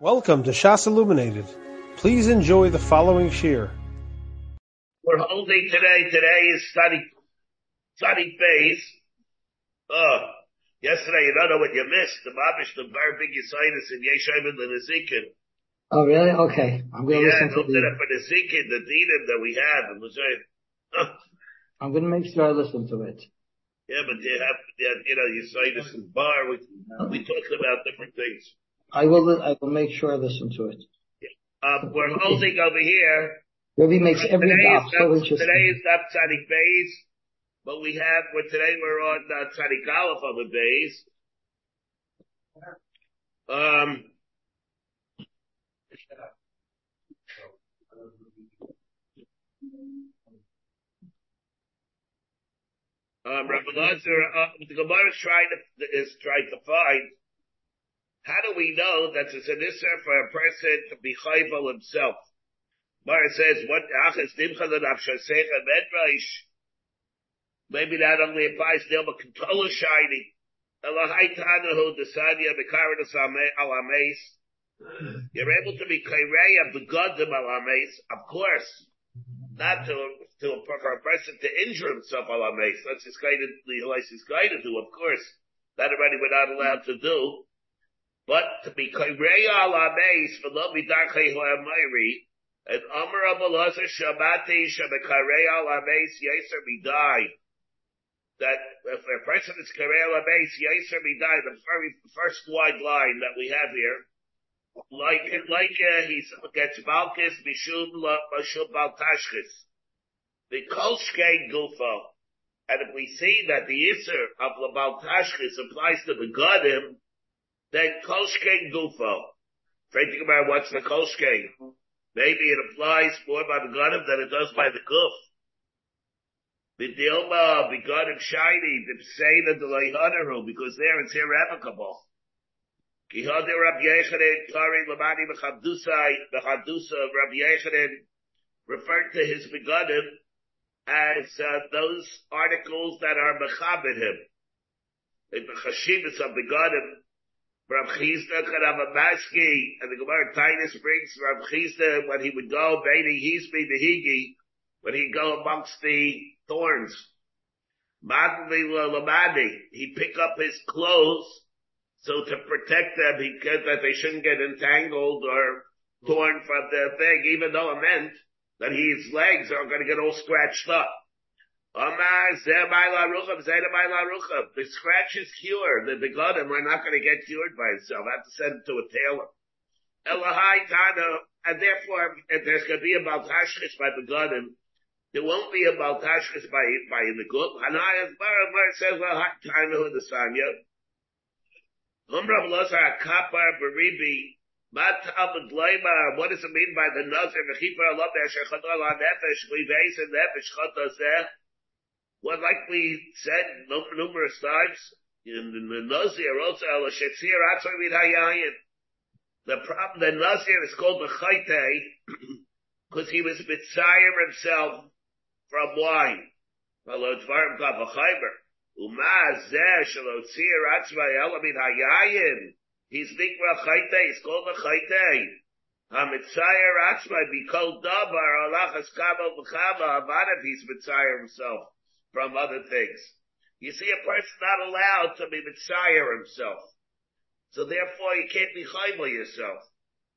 Welcome to Shas Illuminated. Please enjoy the following shir. We're holding today, today is study, study phase. Oh, yesterday, you don't know what you missed. The Mabish, the very big Yisaitis in Yeshayim and the Nezikin. Oh, really? Okay. I'm going to Yeah, listen to the, it for Nezikin, the Dinim that we have, and was saying, oh, I'm going to make sure I listen to it. yeah, but you have, you know, Yisaitis and Bar, we, we talked about different things. I will, I will make sure I listen to it. Um, we're holding over here, Rebbe makes every daf so interesting. today is not Tzadik Beis, but we have, well, today we're on uh, Tzadik Aleph of the Beis. Um, um, Rabbi Lazar, uh, the Gemara is trying to, is trying to find, how do we know that it's an issur for a person to be chayvel himself? Gemara says, what, achas dimcha l'nafshasecha medrash, maybe that only applies to Dilma Controller Shining. Elahai Tanahu Desanya Bekaradus Alames. You're able to be Kaireya Begodim Alames, of course. Not to, to, a person to injure himself Alames. That's his guided, the is guided to, of course. That already we're not allowed to do. But to be Alames, for lo midachei ho'amayri, and Amar Abelazar Shabati Shabakareya Alames Yeser Midai that if a person is Karela base, Yaser Midai, the very first wide line that we have here, like, like, uh, he gets Balkis, Mishum, Mashum Baltashkis. The Kolshkein Gufo. And if we see that the Isser of the Baltashkis applies to the Godim, then Kolshkein Gufo. Thinking about what's the Kolshkein. Maybe it applies more by the Godim than it does by the Guf. B'dilma, begonim shiny, b'pseina delayhanaru, because there it's irrevocable. Kihode Rabbi Yechanan, Kari Lamani Mechabdusai, Mechabdusa, Rabbi Yechanan, referred to his begonim as uh, those articles that are mechabed him. In the chashivas of begonim, Rav Chisda could have a maski, and the Gemara Titus brings Rav Chisda when he would go, Beini Yismi Behigi, when he'd go amongst the thorns. Madli Lamadi, he'd pick up his clothes, so to protect them, he said that they shouldn't get entangled or torn from the thing, even though it meant that his legs are going to get all scratched up. The scratch is cured. The begotten are not going to get cured by itself. I have to send it to a tailor. And therefore, if there's going to be a Baltashkis by begotten, there won't be a Baltashkis by, by the good. Hanayas Bar says, Elahai Tana, the Sanya. Umrav Losa Kapar Baribi, what does it mean by the Nazir, V'chipar Allah Be'asher Chadol HaNefesh, V'veis and Nefesh Chadol What like we said numerous times, in the Nazir also. The problem, the Nazir is called the Chayte, because he was Mitzayim himself from wine. He's Nikra Chayte, he's called the Chayte. HaMitzayer Atzmai be called Dabar, Allah has Kama V'chama, Avanav, he's Mitzayer himself from other things. You see, a person not allowed to be Mitzayer himself. So therefore you can't be Chayma yourself.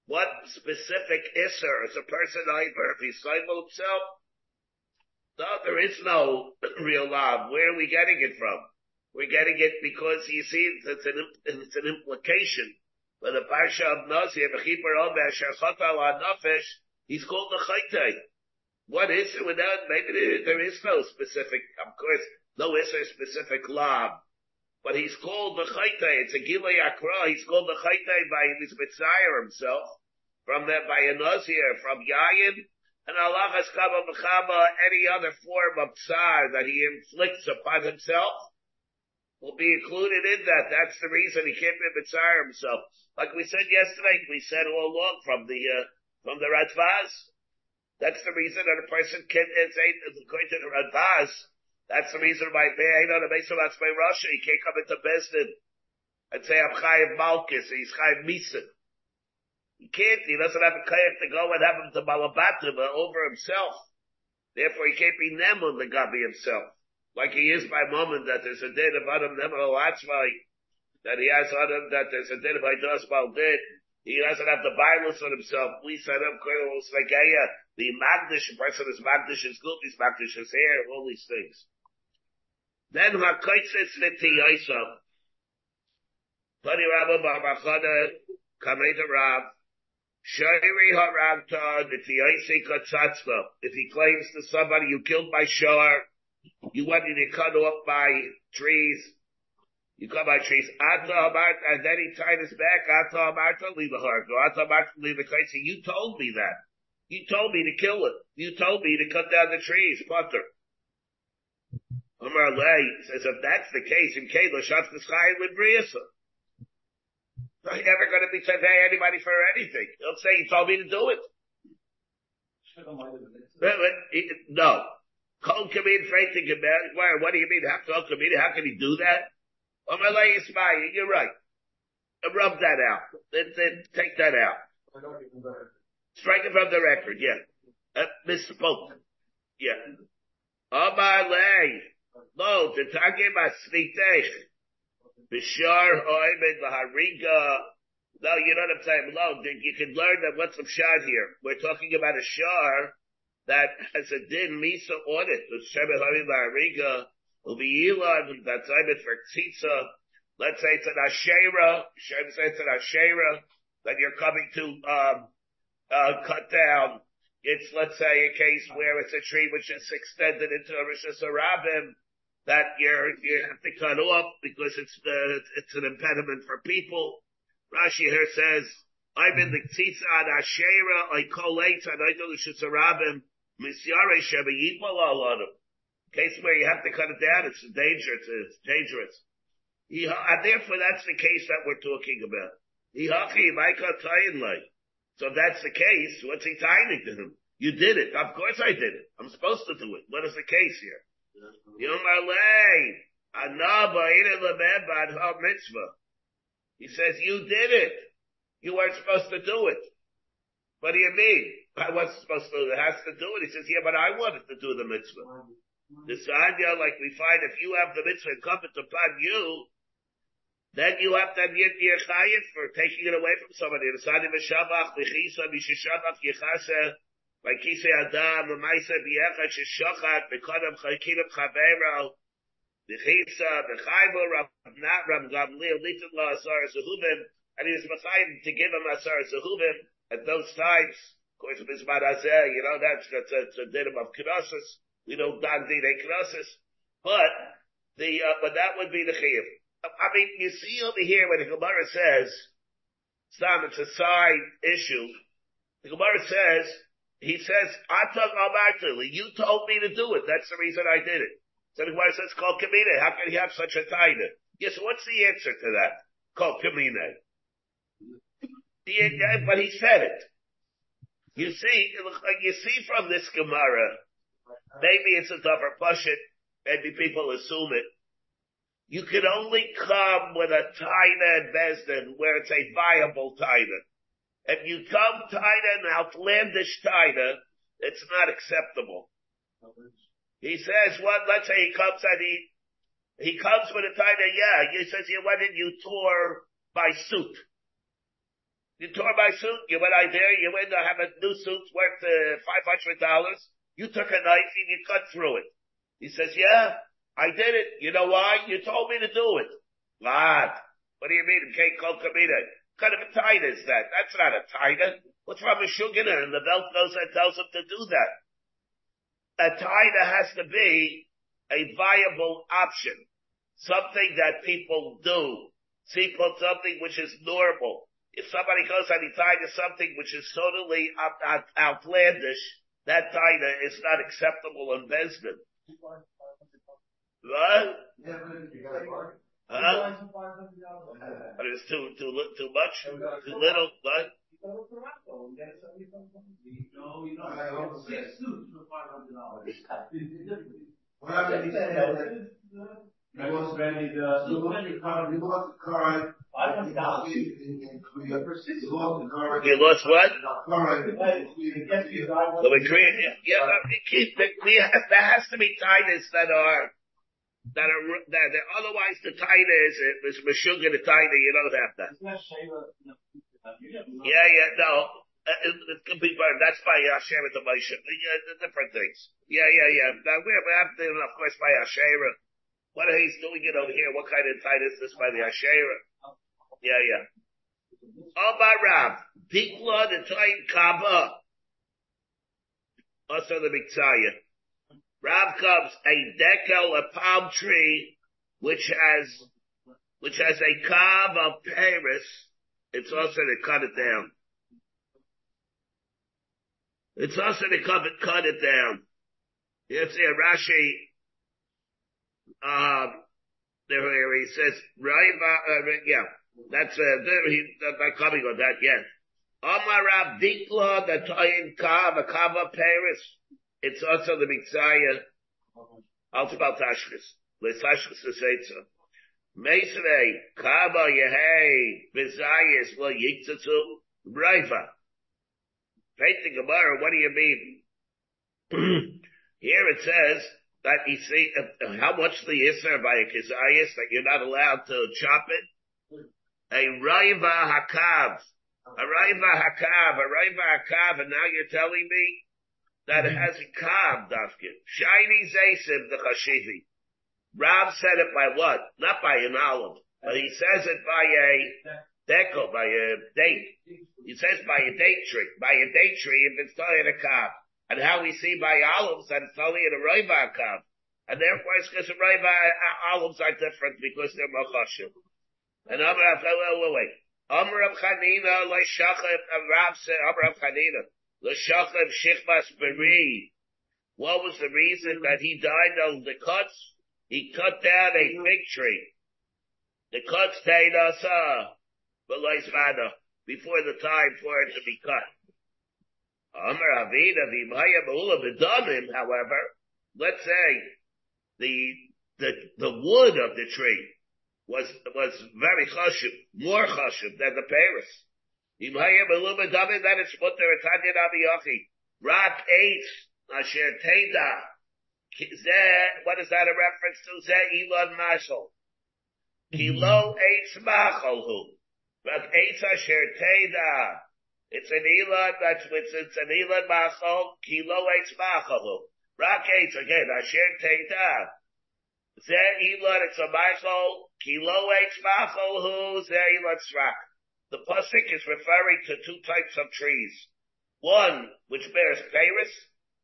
What specific Isser is a person either if he's Chayma himself? No, there is no real love. Where are we getting it from? We're getting it because you see it's an, it's an implication. When the Parsha of Nazir, he's called the Chayte. What is it without, maybe there, is no specific, of course, no is there specific love. But he's called the Chayte. It's a Gilei Akra. He's called the Chayte by his Mitzayir himself. From that, by a Nazir, from Yayin, and Allah has kama mechama any other form of tsar that he inflicts upon himself will be included in that. That's the reason he can't be mitzar himself. Like we said yesterday, we said all along from the uh, from the Radvaz. That's the reason that a person can say according to the Radvaz. That's the reason why Be'ain on the base of by Russia he can't come into Besdin and say I'm Chayiv Malkus, he's Chayiv Misan. He can't, he doesn't have a kayak to go and have him to Balabatim over himself. Therefore he can't be Nemun the Gabi himself. Like he is by moment that there's a din of Adam Nemun that he has on him, that there's a din of Idas Baldin. He doesn't have the violence on himself. We set up the Magdish, person is Magdish is good, he's Magdish is hair, all these things. Then HaKoitzes Nitiyaisa. Tani Rabba bar bar Chana, Kameta Rab, Shairi Haragta, Nitiyaisi Katsatzva. If he claims to somebody, you killed my shar, you wanted to cut off my trees, you cut my trees, Ata Amarta, and then he tied his back, Ata Amarta, leave the heart, Ata Amarta, leave the kite. You told me that. You told me to kill it. You told me to cut down the trees, Potter. Omar Lay says, if that's the case, in Kayla, Shatz Nischai Libriasa. I'm never going to be pay anybody for anything. He'll say, he told me to do it. No. Kol Kamid Freiting Why, what do you mean? How, Kol Kamid, how can he do that? Omar Lay Ismail, you're right. Rub that out. Then, then take that out. Strike it from the record, yeah. Uh, misspoke. Yeah. Omar Lay. Lo, the about smitech. Bishar oimed lahariga. No, you know what I'm saying. Lo, you can learn that what's the shot here. We're talking about a shar that has a din misa on it. The shemel harim lahariga. Uviyilan, that's it for tzitza. Let's say it's an ashera. Shem say it's an ashera that you're coming to, um, uh, cut down. It's, let's say, a case where it's a tree which is extended into a Rosh that you're, you have to cut off because it's the, it's an impediment for people. Rashi here says, I'm in the tzitza ad ashera, I call late, and I know the shitzarabim, misyare sheba yipal aladim. Case where you have to cut it down, it's dangerous, it's dangerous. And therefore that's the case that we're talking about. So if that's the case, what's he tying to him? You did it. Of course I did it. I'm supposed to do it. What is the case here? mitzvah. He says, you did it. You weren't supposed to do it. What do you mean? I wasn't supposed to, it has to do it. He says, yeah, but I wanted to do the mitzvah. The Sanya, like we find, if you have the mitzvah incumbent upon you, then you have to admit your chayit for taking it away from somebody. The Sanya v'shabach v'chisa v'shishabach yichasa like he say Adam, Lamaisa Biecha Shishochat, Bekodam Chakinim Chavero, Bechitza, Bechaibo, Rab Not Rab Gamliel, Litin La Asar Zehuvim, and he was Machayim to give him Asar Zehuvim at those times. Of course, Mizmar Azeh, you know, that's, that's, that's a dinim of Knossos. We don't Dan Dine Knossos. But, the, uh, but that would be the Chiv. I mean, you see over here when the Gemara says, Sam, it's a side issue. The Gemara says, he says, Atak Amartili, you told me to do it. That's the reason I did it. So the Gemara says, called Kamine. How can he have such a taina? Yes, what's the answer to that? Called Kamine. But he said it. You see, you see from this Gemara, maybe it's a tougher it. maybe people assume it. You can only come with a taina and bezdin where it's a viable taina. If you come tied an outlandish taina, it's not acceptable. He says, what, let's say he comes and he, he comes with a taina, yeah, he says, you went and you tore by suit. You tore by suit, you went out there, you went to have a new suit worth uh, $500. You took a knife and you cut through it. He says, yeah, I did it. You know why? You told me to do it. Lad. What do you mean? Can't call Kamina kind of a taina is that? That's not a taina. What's wrong with Shugana? And the belt goes and tells him to do that. A taina has to be a viable option. Something that people do. See, put something which is normal. If somebody goes and he tied to something which is totally out, out, outlandish, that taina is not acceptable in Besdin. What? Huh? But it's too, too, too much? Too little? What? No, you know, six suits for five hundred dollars. Uh, uh, you lost many, the, you lost your car, you lost the car. I don't. You lost the car. You lost what? Car. So we create, yeah, but we keep, we have, there has to be titles that are, that are, that are, otherwise the title is, it was Meshuggah the title, you don't have that. Yeah, yeah, no. Uh, it, it can be burned. That's by Hashem at the Moshe. Yeah, the different things. Yeah, yeah, yeah. Now we have, we have to, of course, by Hashem. What are he's doing it over here? What kind of title is this by the Hashem? Yeah, yeah. Omar Rav, Dikla the Toin Kaba. Also the Mitzayah. Rav comes a decal, a palm tree, which has, which has a cob of Paris. It's also to cut it down. It's also to cut it, cut it down. You see a Rashi, um, there where he says, Raiva, uh, yeah, that's, uh, there, he, that, that coming on that, yes. Omar Rav Dikla, the Toyin Kav, a Kav of Paris. It's also the Mitzayah. Also about Tashkis. Le Tashkis the. Mesrei, Kaba Yehei, Vizayis, Lo Yiktatu, Raiva. Faith the Gemara, what do you mean? Here it says that you see uh, how much the Isser by a Kizayis that you're not allowed to chop it. A Raiva Hakav. A Raiva Hakav, a Raiva Hakav, and now you're telling me that it has a Kav, Dafkin. Shiny Zasim, the Chashivi. Rav said it by what? Not by an olive, but he says it by a deco, by a date. He says by a date tree, by a date tree if it's totally in a Kav. And how we see by olives that it's only in a Raiva Kav. And therefore it's because Raiva uh, olives are different because they're Machashim. And Amr wait, wait, wait. Amr of Chanina, Rav said, Amr of Chanina, Lashachim Shichmas Beri. What was the reason that he died on the cuts? He cut down a fig tree. The cuts stayed us, uh, before the time for it to be cut. Amr Avida, B'damim, however, let's say the, the, the wood of the tree was, was very chashuv, more chashuv than the Paris. Imaya Ba'ula B'damim, then it's mutter, it's hadid abiyachi. Rak eight, asher teda. What is that a reference to? Zeh Elon Mashal. Kilo eight macholhu. Rak eight asher teda. It's an elon, that's, it's, it's an elon machol, kilo eitz machalu. Rak eitz, again, asher teita. Ze elon, it's a machol, kilo eitz machalu, ze elon srak. The pasuk is referring to two types of trees. One, which bears paris,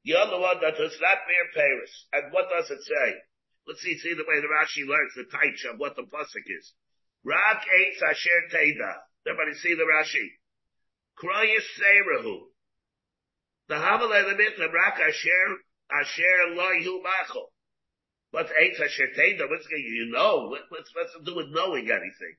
the other one that does not bear paris. And what does it say? Let's see, see the way the Rashi learns the types of what the pasuk is. Rak eitz asher teita. Everybody see the Rashi. Krayis Serahu. The Hamalei Lemit Rak Asher Asher Loihu Machol. What's Eitz Asher Teda? You know? What's what's to do with knowing anything?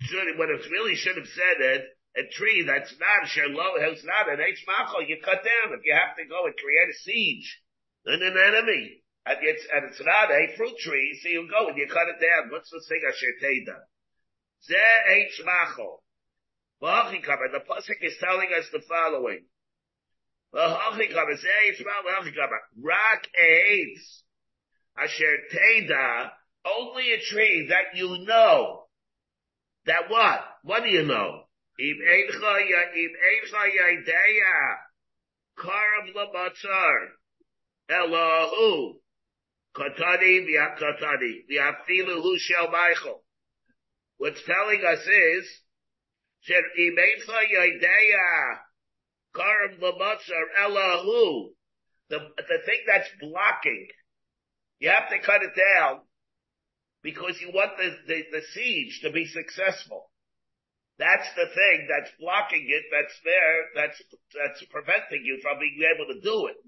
Should what it really should have said it. A tree that's not Loihu, it's not an Eitz Machol. You cut down if you have to go and create a siege and an enemy. And it's, and it's not a fruit tree, so you go and you cut it down. What's the thing Asher Teda? Ze Eitz Machol. The pasuk is telling us the following. Rak eitz asher teda, only a tree that you know. That what? What do you know? Im eincha im eincha yadeya karav lamatzar. Elahu katani v'akatani v'afilu hu shel Michael. What's telling us is the, the thing that's blocking, you have to cut it down because you want the, the, the siege to be successful. That's the thing that's blocking it, that's there, that's, that's preventing you from being able to do it.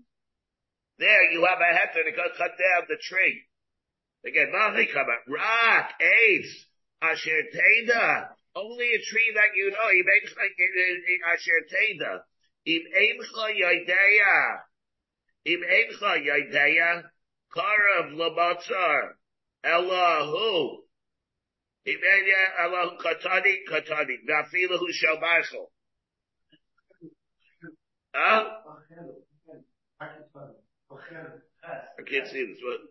There you have a heter to cut down the tree. Again, rock, AIDS, asher teda, only a tree that you know. Im asher teda. Im eincha yadeya. Im eincha yadeya. Karav labatzar. Elahu. Elahu katani katani. Vafilahu shel baichel. Huh? I can't see this. one.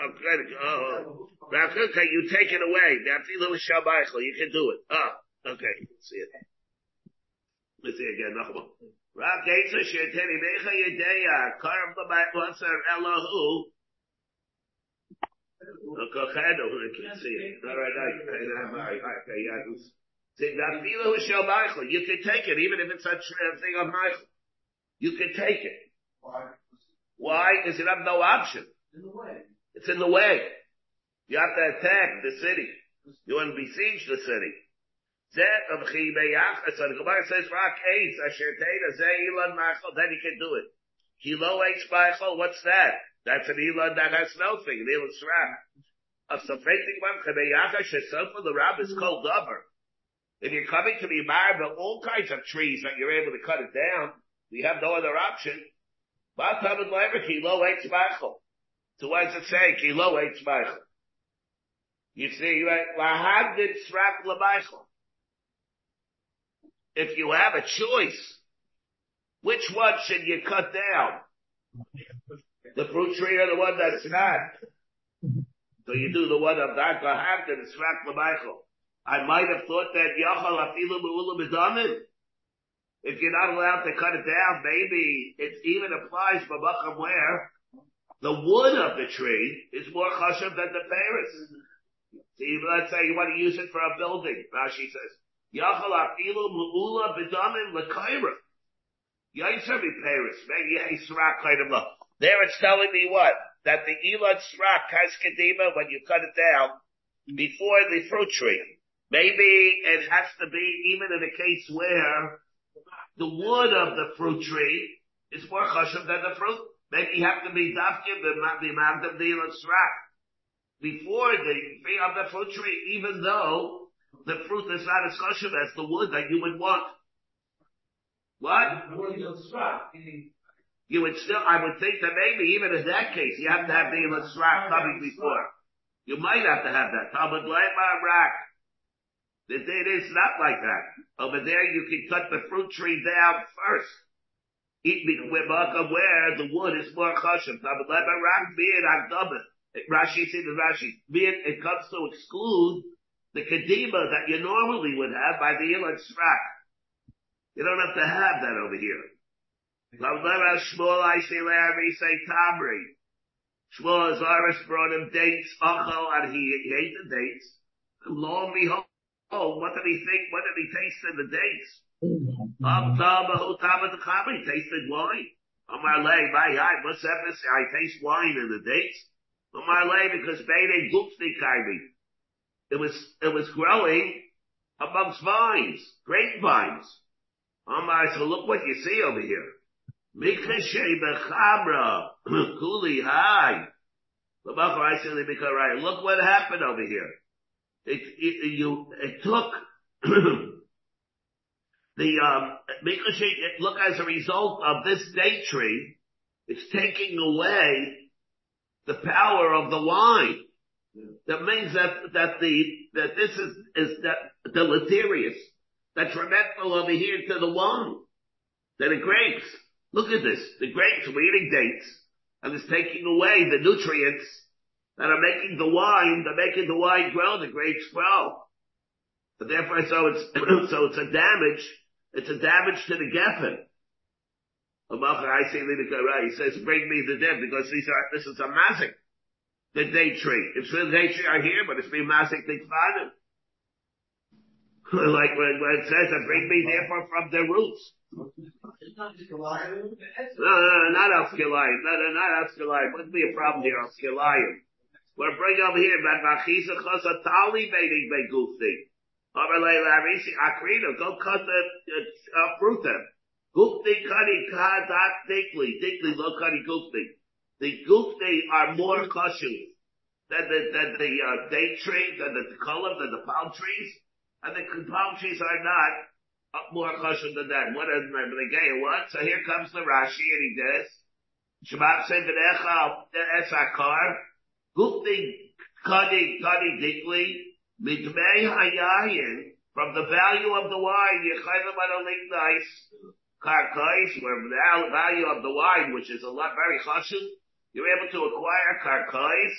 I'm to, oh, okay, you take it away. Vafilahu shel baichel. You can do it. Ah, okay, see it. Let's see again. Nachman. Rav Geitza Sheteni Mecha Yedeya Karam Labat Wasser Elahu. You can take it, even if it's a thing of Michael. You can take it. Why? Why? Because you have no option. It's in the way. You have to attack the city. You want to besiege the city. So the Gemara says, Rock Eitz, Asher Teda, Zeh Elon Machal, then you can do it. Kilo Eitz Baichal, what's that? That's an Elon that has no thing, an Elon Srach. Of Sofetik One, Chibeyach, Asher Sofa, the Rab is called Dover. If you're coming to be married to all kinds of trees that you're able to cut it down, we have no other option. Batam and Leimer, Kilo Eitz Baichal. So what does it say? Kilo Eitz Baichal. You see, right? Lahabdin Srach Labaichal if you have a choice, which one should you cut down? The fruit tree or the one that's not? So you do the one of Rak L'Michael. I might have thought that Yachal Afilu Me'ula B'Damin. If you're not allowed to cut it down, maybe it even applies for Bakam where the wood of the tree is more chashav than the Paris. See, let's say you want to use it for a building. Rashi says, Yachal afilu mu'ula b'damin l'kaira. Yaisar b'peris. Maybe of look. There it's telling me what? That the Elon Srak has kedima when you cut it down before the fruit tree. Maybe it has to be even in a case where the wood of the fruit tree is more chashav than the fruit. Maybe you have to be dafkim the amount of the Elon Srak before the tree of the fruit tree, even though the fruit is not as kosher as the wood that you would want. What? You would still, I would think that maybe even in that case, you have to have the Elasrak coming before. You might have to have that. Talmud Rak. It is not like that. Over there, you can cut the fruit tree down first. Eat me where the wood is more kosher. Talmud Rak, be it Agdabah. Rashi says the Rashi, it, it comes to exclude the kadima that you normally would have by the Srak. You don't have to have that over here. Shmuel Azaris brought him dates, achal, and he, he ate the dates. Lo and behold, what did he think? What did he taste in the dates? He tasted wine. Amar lay, my eye, what's that? I taste wine in the dates. Amar lay, because Bede Gupsti Kaimi. It was, it was growing amongst vines, grapevines. Omar, so look what you see over here. Look what happened over here. It, it, you, it took the, um, look as a result of this date tree, it's taking away the power of the wine. That means that, that the, that this is, deleterious, detrimental over here to the wine, that the grapes. Look at this. The grapes, we're eating dates, and it's taking away the nutrients that are making the wine, That are making the wine grow, the grapes grow. But therefore, so it's, so it's a damage, it's a damage to the geffen. I say, he says, bring me the dead because these are, this is a mazik the date tree. It's the date tree are here, but it's being masik tikfanim. like when, when it says bring me therefore from the roots. No, no, no, not Alskilayim. No, no, not Alskilayim. Wouldn't be a problem here, Alskilayim. We're bringing over here, but Machisa Chasa Tali Beidig Begufti. Overlay Larisi Akrino, go cut the, uh, fruit them. Gufti Kani Kadak Dikli. Dikli Lo Kani Gufti the gufne are more kosher than the, than the uh, date tree, than the color, than the palm trees, and the palm trees are not uh, more kosher than that. What is the gay what? So here comes the Rashi and he does. Shabbat v'necha esakar Gufti kadi kadi dikli mitmei hayayin from the value of the wine. Yechayim adaling nice karkais where the value of the wine, which is a lot very chashuv, you're able to acquire karkais.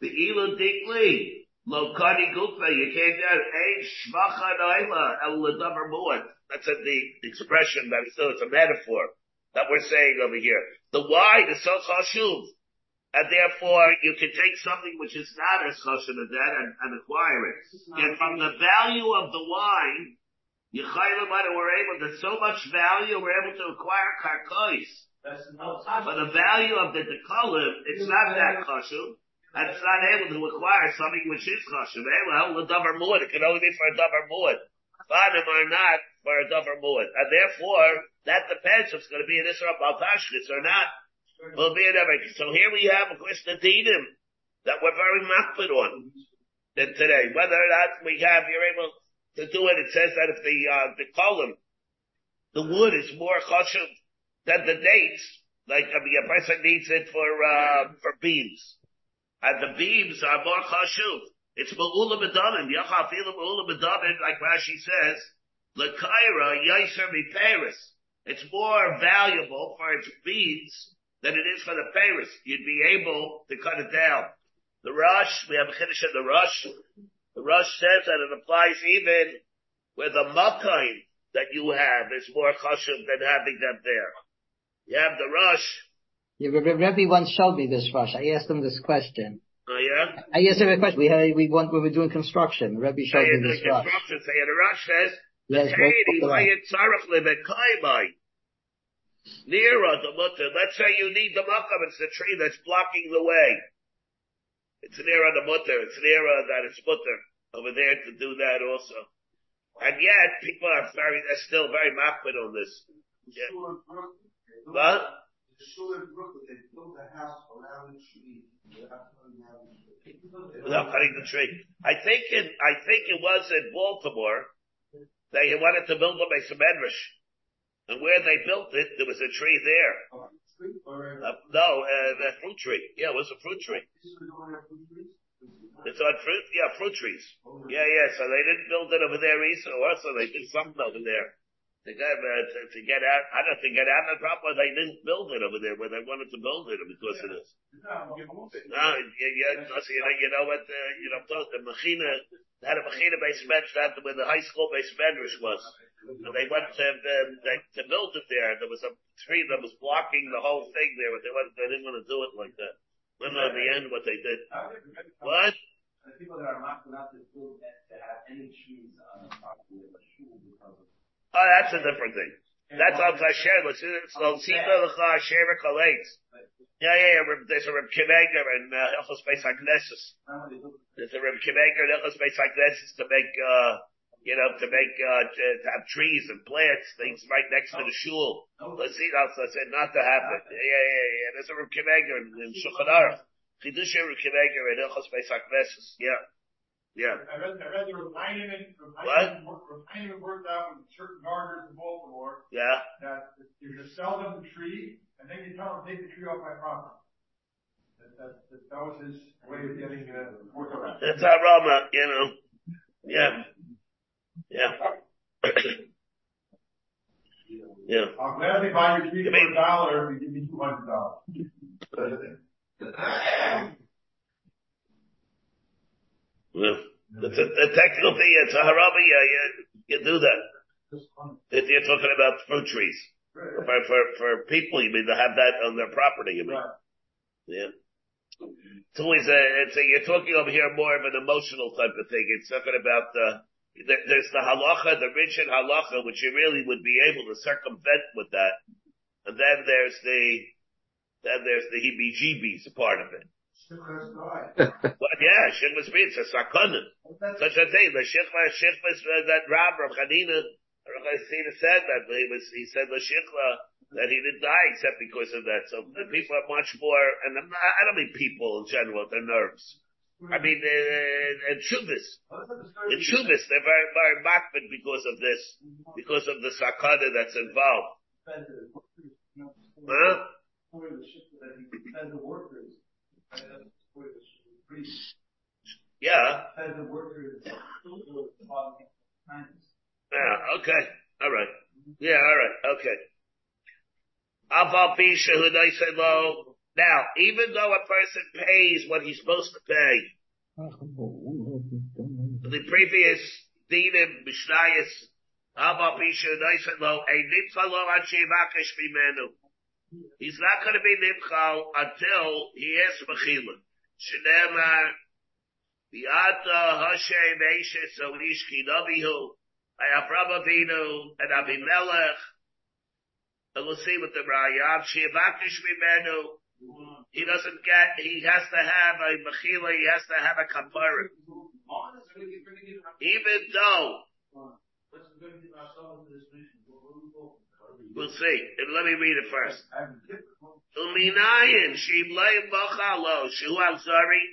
The ilu dikli lo kadi gufta. You can't get a shvacha naila el ledavar muad. That's a, the expression that is still it's a metaphor that we're saying over here. The wine is so chashuv and therefore you can take something which is not as chashuv as that and, and acquire it. And from the value of the wine, Yechayim we're able, there's so much value, we're able to acquire karkois. But the value of the dekalim, it's not that chashuv, and it's not able to acquire something which is chashuv. Well, the davar muad, it can only be for a davar muad. Fadim are not for a davar muad. And therefore, that depends if it's going to be an Isra Baltashkis or not will be an So here we have a question dinim that we're very makpid on than today. Whether or not we have, you're able to do it. It says that if the, uh, the column, the wood is more chashuv than the dates, like, I mean, a person needs it for, uh, for beams. And the beams are more chashuv. It's ma'ula b'damin. Yachafilu ma'ula b'damin, like Rashi says, l'kaira yaiser mi It's more valuable for its beads than it is for the Paris. You'd be able to cut it down. The Rosh, we have a chiddush in the Rosh. The Rosh says that it applies even where the Makkain that you have is more chashuv than having them there. You have the Rosh. Yeah, Rebbe once showed me this Rosh. I asked him this question. Oh yeah? I asked him a question. We had, we went, we were doing construction. Rebbe showed me this Rosh. Construction, say, the Rosh says, Yes, Near the mutter. Let's say you need the makam. It's the tree that's blocking the way. It's near the mutter. It's near uh, that it's mutter over there to do that also. And yet people are very, they're still very makpid on this. Yeah. What? The shul in Brooklyn, they built a house around the tree. Without cutting the tree. I think it, I think it was in Baltimore. They wanted to build a Mesa Medrash. And where they built it, there was a tree there. Uh, no, uh, a fruit tree. Yeah, it was a fruit tree. It's on fruit, yeah, fruit trees. Yeah, yeah, so they didn't build it over there either, or so they did something over there. To get, uh, to, to get out, I don't think get out of the problem, they didn't build it over there where they wanted to build it because of this. No, yeah, yeah, so, you know, you know what, uh, you know, the Machina, had a machina based base medrash, where the high school base medrash was. And they went to, uh, they, to build it there. There was a tree that was blocking the whole thing there, but they, went, they didn't want to do it like that. Don't know in the end what they did. What? The people that are not allowed to build to have any trees on the property of a shul because of. Oh, that's a different thing. That's on Kasher. Let's see the Kasher Kalates. Yeah, yeah, yeah. There's a Reb Akiva Eiger and uh, Echos Beis Hakneses. There's a Reb Akiva Eiger and Echos Beis Hakneses to make uh you know, to make, uh, to, to have trees and plants, things right next to the shul. Let's see, that's, I said not to happen. Yeah, yeah, yeah, yeah. There's a Reb Akiva Eiger in, Shulchan Aruch. Chidush Reb Akiva Eiger in Ilchos Beis HaKnesses. Yeah. Yeah. I read, I read there was Heinemann, from What? Heinemann worked out with certain gardeners in Baltimore Yeah. that you just sell them the tree and then you tell them, take the tree off my property. That, that, that, that was his way of getting, uh, work around. That's our Rama, you know. Yeah. Yeah. yeah. I'll gladly buy your tree for a dollar if you give me two hundred dollars. Yeah. It's a, a technical thing. It's a harabi. Yeah, you, you do that. If you're talking about fruit trees. For, for, for people, you mean to have that on their property, you mean. Yeah. It's always a, it's a, you're talking over here more of an emotional type of thing. It's talking about, uh, there's the halacha, the rigid halacha, which you really would be able to circumvent with that. And then there's the, then there's the heebie-jeebies part of it. Well, yeah, shikmas a sakana. Such a thing. The shikma, shikmas, uh, that Rab, Rav Chanina, Rav Chanina said that he was, he said the shikma, that he didn't die except because of that. So the people are much more, and I'm not, I don't mean people in general, their nerves. I mean, uh, and Shubis. In Shubis, they're very, very makbid because of this, because of the sakana that's involved. Huh? Yeah. Says the worker is. Yeah, okay. All right. Yeah, all right. Okay. Now, even though a person pays what he's supposed to pay, the previous dinim mishnayis, Aval Bisha who low, a nimcha lo ad shevakesh mimenu. He's not going to be nimchal until he has mechila. Shneemar, Biata Hashem Eshes Olish Kinavihu, Avraham Avinu, and Avimelech, and we'll see with the Rayav, Shivakish Mimenu, he doesn't get, he has to have a Mechila, he has to have a Kapara. Even though, we'll see, and let me read it first. Uminayin, Shim Leim Bachalo, Shu Al-Zari,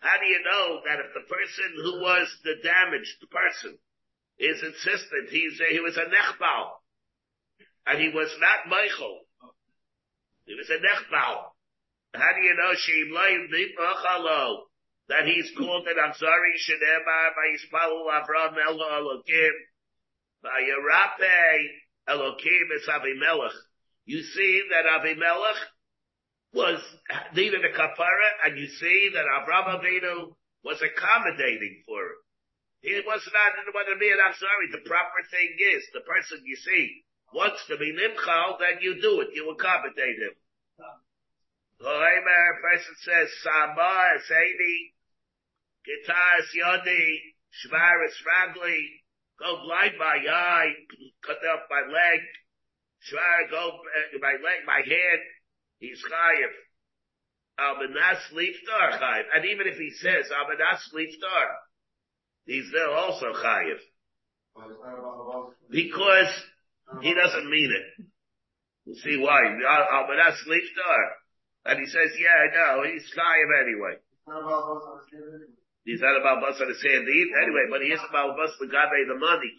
how do you know that if the person who was the damaged person is insistent, he's a, he was a nechbal, and he was not Michael, he was a nechbal. How do you know Shim Leim Bachalo, that he's called an Amzari Shedemar by Yispalu Avram Elo Elokim, by Yerape Elokim is Avimelech. You see that Avimelech was needed a kapara, and you see that Avraham Avinu was accommodating for it. He was not want to be an sorry. The proper thing is the person you see wants to be nimchal, then you do it. You accommodate him. The person says Samar Seidi Gitar Yodi Shvaris Ragli go blind my eye, cut off my leg, try to go uh, my leg, my hand, he's chayiv. Almanas liftar chayiv. And even if he says almanas liftar, he's there also chayiv. Because he doesn't mean it. You see why? Almanas liftar. And he says, yeah, I know, he's chayiv anyway. He's not about bus on the sand anyway, but he is about bus the gabe the money.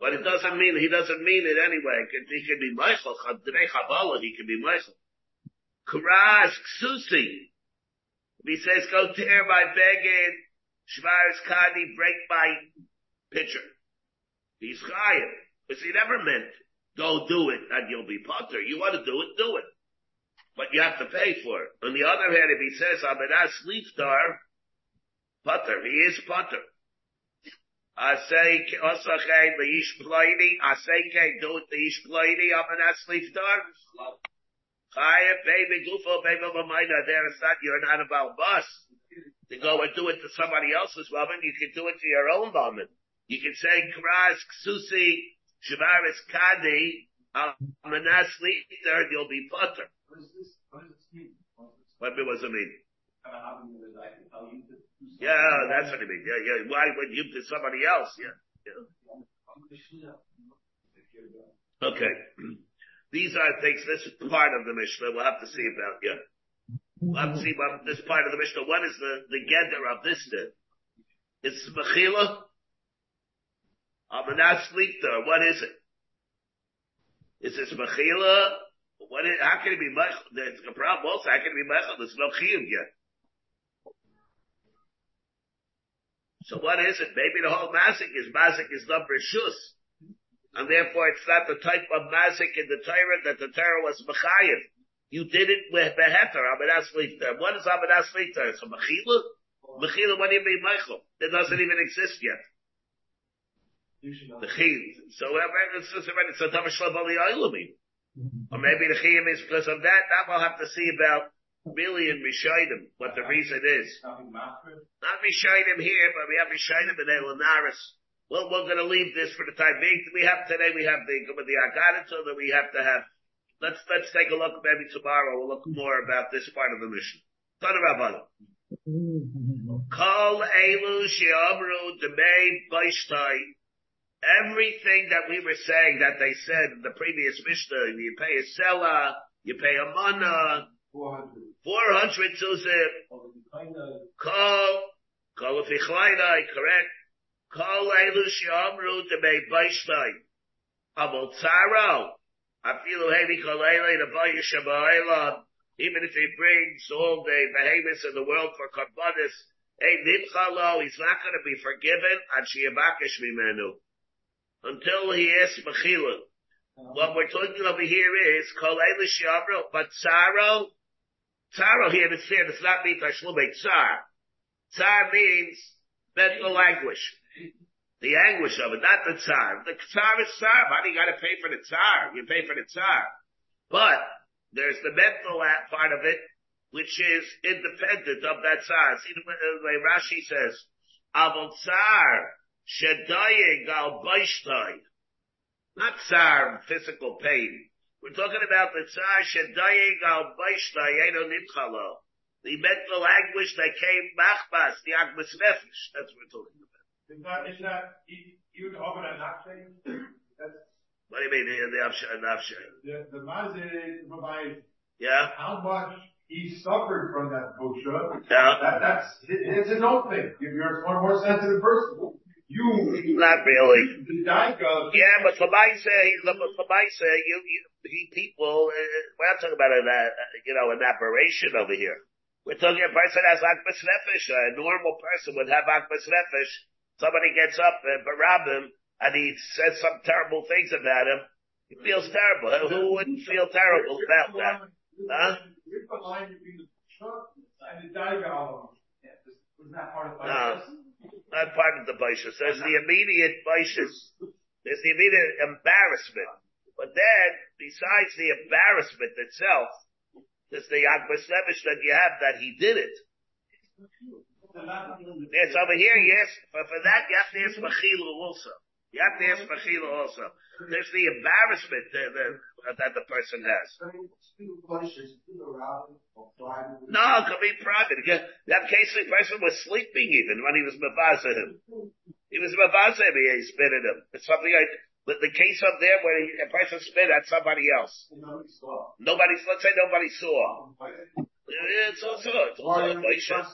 But it doesn't mean, he doesn't mean it anyway. He can be Michael, Chabala, he can be Michael. Karash Ksusi. He says, go tear my beged, Shvaris Kadi, break my pitcher. He's chayiv. Because he never meant, go do it and you'll be potter. You want to do it, do it. But you have to pay for it. On the other hand, if he says, I'm an asliftar, Potter. He is Potter. I say, Osachei, the Ish Ploidi, I say, do it, the Ish Ploidi, I'm an Asliftar. Chayim, baby, Gufo, baby, Lamaina, there is not, you're not about bus. To go and do it to somebody else's woman, you can do it to your own woman. You can say, Kras, Ksusi, Shavaris, Kadi, I'm an Asliftar, you'll be Potter. What is this? What does this mean? What does it mean? Yeah, that's what I mean. Yeah, yeah. Why would you to somebody else? Yeah. yeah. Okay. These are things, this is part of the Mishnah. We'll have to see about, yeah. We'll have to see about this part of the Mishnah. What is the, the gather of this then? It's Mechila? Amanat Sleepta. What is it? Is this Mechila? What is, how can it be Mechil? There's a problem also. How can it be Mechil? There's no Chiyuv yet. So what is it? Maybe the whole mazik is mazik is number shus. And therefore it's not the type of mazik in the Torah that the Torah was mechayiv. You did it with beheter, Amenas Lifter. What is Amenas Lifter? It's a mechila? Mechila, what do you mean Michael? It doesn't even exist yet. The chiyuv. So uh, already, it's a Tavashlam Ali Oilumi. Or maybe the chiyuv is because of that. That we'll have to see about really in Rishayim, what the uh-huh. reason is. Not Rishayim here, but we have Rishayim in Elanaris. Well, we're going to leave this for the time being. We have today, we have the, the Agadah, so that we have to have, let's, let's take a look, maybe tomorrow, we'll look more about this part of the Mishnah. Ton Rabbanah. Kol Elu She'amru Demei Baishtai. Everything that we were saying that they said in the previous Mishnah, you pay a seller, you pay a mana, 400. 400 tuzim, Kol, Kol of correct? Kol Elu She'amru Demei Baishtai. Abel Tzaro. Afilu Hevi Kol Elu Nebayah Shema even if he brings all the behemoths in the world for Karbanis, Hey, Nitchalo, he's not going to be forgiven on Shiabakish Mimenu until he asks Mechila. What we're talking over here is Kol Eilish Yavro, but Tsaro here, it's fair, it's not mean Tashlume Tsar. Tsar means mental anguish. The anguish of it, not the Tsar. The Tsar is Tsar, but you gotta pay for the Tsar. You pay for the Tsar. But, there's the mental part of it, which is independent of that Tsar. See the way Rashi says, Avol Tsar, Shedaying al. Not Tsar, physical pain. We're talking about the Tsar Shedaying al Baishtai, Eino Nitchalo. The mental anguish that came Machbas, the Agmas Nefesh. That's what we're talking about. Is that, is that, you would open a nafshe? What do you mean the Avsha, Nafsha? the, the mazeh provides Yeah? how much he suffered from that kosher. Yeah. That, that's, it, it's an old thing. If you're a more, more sensitive person, you, Not really. the Yeah, but for my say, for say, you, you, he, people, uh, we're not talking about an, uh, you know, an aberration over here. We're talking a person has Akbas Nefesh. A normal person would have Akbas Nefesh. Somebody gets up and barab him, and he says some terrible things about him. He feels terrible. Who wouldn't feel terrible about that? Huh? Here's the line between the shut and the Was that part of the. Not part of the Baishas. There's the uh-huh. immediate Baishas. There's the immediate embarrassment. But then, besides the embarrassment itself, there's the Akbas Nefesh that you have that he did it. Yes, over here, yes. But for that, you have to ask Machilu also. You have to ask Machilu also. There's the embarrassment that, that, that the person has. No, it could be private. That case, the person was sleeping even when he was mavaza him. He was mavaza him, he spit at him. It's something like, but the case up there where he, a person spit at somebody else. Nobody, let's say nobody saw. It's also, it's also a Baishas.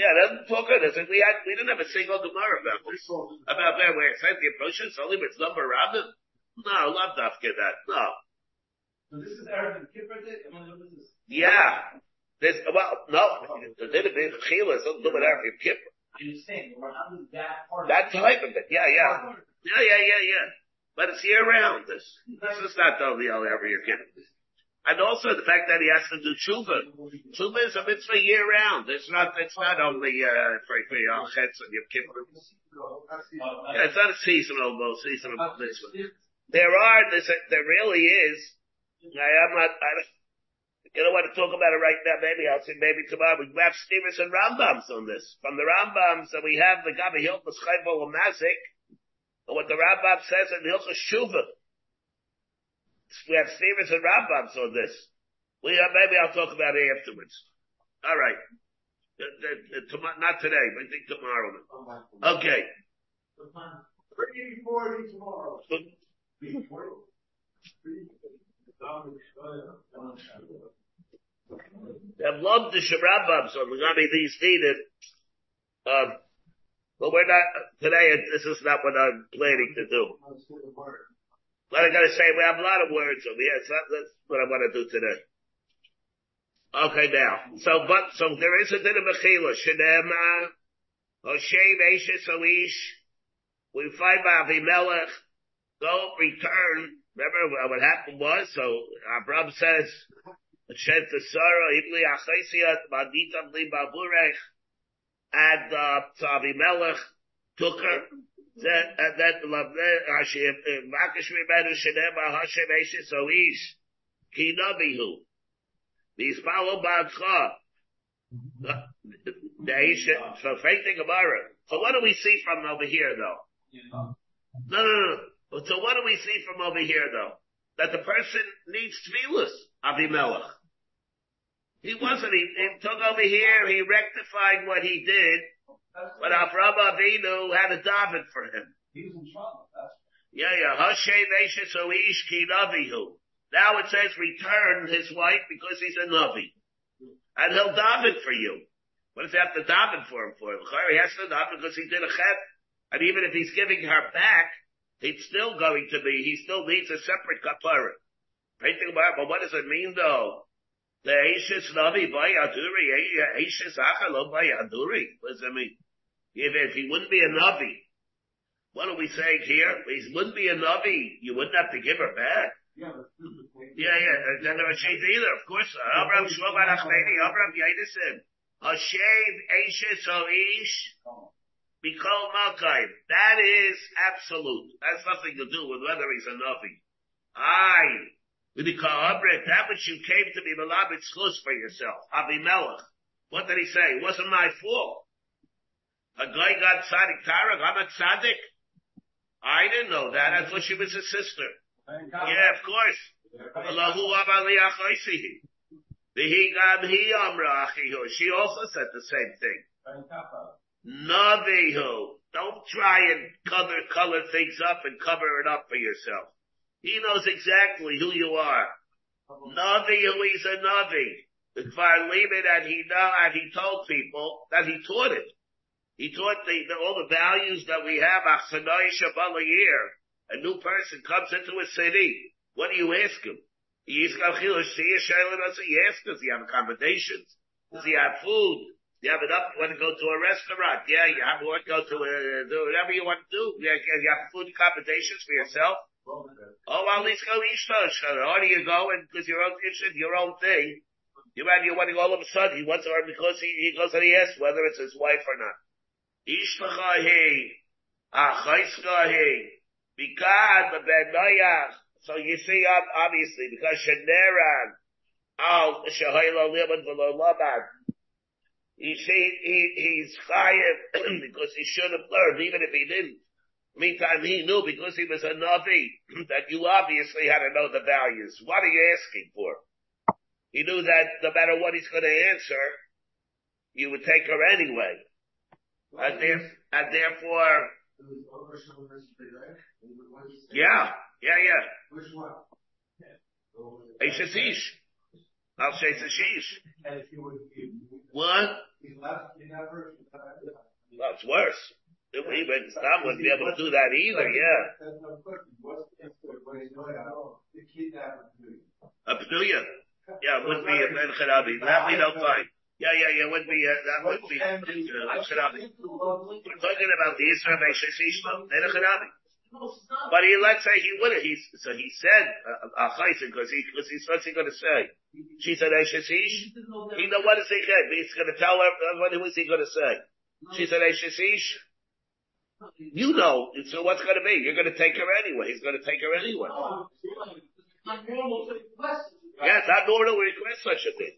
Yeah, that's talk of this. We had, we didn't have a single Gemara about this. About that where it says the approach is only with number rabbin. No, I love get that. No. So this is Erev and Kippur Day? I mean, this. Yeah. There's, well, no. The did it be Chila, to do with Erev Kippur. I'm just saying, we're under that part. That type of it. Yeah, yeah. Yeah, yeah, yeah, yeah. But it's year round. This, this is not only every year Kippur. And also the fact that he has to do tshuva. Tshuva is a mitzvah year round. It's not, it's not only, uh, for, for your Chetz and Kippur. Yeah, it's not a seasonal, seasonal mitzvah. There are, there's a, there really is, I am not, I don't, you don't want to talk about it right now. Maybe I'll say maybe tomorrow. We have Stevens and Rambams on this. From the Rambams, and we have the Gabi Hilchus Chayvo Mazik, and what the Rambam says in Hilchus Shuvah. We have Stevens and Rambams on this. We have, maybe I'll talk about it afterwards. All right. Uh, uh, tomorrow, not today, but I think tomorrow. Okay. Three forty tomorrow. I've loved the Shabbat so we're gonna be these needed. Um, but we're not, today, this is not what I'm planning to do. But I gotta say, we have a lot of words over here. So that's what I want to do today. Okay, now. So, but, so there is a din of Mechila. Shenema, Hoshem, Eshes, Oish. We find by Avimelech. Go, return. Remember what happened was, so Abraham says, Shed to Sarah, Ibli Achesiat, Maditam Li Baburech, and, uh, so Avimelech took her, that, and that, uh, Hashem, uh, Makish Mimenu Shenema, Hashem, Eshes, Oish, Ki Nabihu. These follow Ba'atcha. Mm-hmm. So, faithing Gemara. So what do we see from over here though? No, no, no. So what do we see from over here though? That the person needs tefillas, Avimelech. He wasn't, he, he took over here, he rectified what he did, but Avraham Avinu had a daven for him. He was in trouble. Yeah, yeah. Hashem Eshes Oish Ki Navihu. Now it says return his wife because he's a Navi. And he'll daven for you. What does he have to daven for him for? He has to daven because he did a chet. And even if he's giving her back, it's still going to be, he still needs a separate kapara. But what does it mean though? The Eishis Navi by Aduri, Eishis Achalo by Aduri. What does it mean? If, he wouldn't be a Navi, what are we saying here? He wouldn't be a Navi, you wouldn't have to give her back. Yeah, but stupid thing. Yeah, yeah, then never changed either, of course. Abraham Shlomo Achmeni, Abraham Yedison. Hashev Eishis Oish, oh. Bikol Malkaim. That is absolute. That's nothing to do with whether he's a Navi. Aye. With the Ka'abrit, that which you came to be Malabit Slus for yourself. Abimelech. What did he say? It wasn't my fault. A guy got tzaddik Tarek. I'm a tzaddik. I didn't know that. I thought she was his sister. Yeah, of course. Allahu. She also said the same thing. Navihu. Don't try and cover, color things up and cover it up for yourself. He knows exactly who you are. Navi who he's a Navi. The Kvar Limit and he know, and he told people that he taught it. He taught the, the, all the values that we have. Year. A new person comes into a city. What do you ask him? You ask does he ask, does he have accommodations? Does he have food? Do you have enough? You want to go to a restaurant? Yeah, you have, want to go to a, do whatever you want to do. Yeah, you have food accommodations for yourself. Oh, well, let's go Ishtosh. Or do you go and, because your own kitchen, your own thing, you want, you want to all of a sudden, he wants or because he, he goes and he asks whether it's his wife or not. Ishtachahi, Achaiskahi, Bikad, Bebenoyach. So you see, obviously, because Shaneran, Al, Shahayla Liban Velo Laban. See, he, he's chayiv because he should have learned, even if he didn't. Meantime, he knew because he was a Navi that you obviously had to know the values. What are you asking for? He knew that no matter what he's going to answer, you would take her anyway. And, and therefore, yeah, yeah, yeah. Which one? Al Sheisashish. And if you would, What? Well, it's worse. Even wouldn't be able to do that either, yeah. That's duty. Up. Yeah, it wouldn't be a Ben Kharabi. That we don't find. Yeah, yeah, yeah, it wouldn't be, uh, that would be, uh. We're talking about the Israel Kharabi. But he, let's say he would have, he, so he said, uh, because he, because he's, what's he gonna say? She said, Eishasish. He know what is he going He's gonna tell her, uh, what was he gonna say? She said, Eishasish. You know, so what's gonna be? You're gonna take her anyway. He's gonna take her anyway. Yeah, it's not normal request such a thing.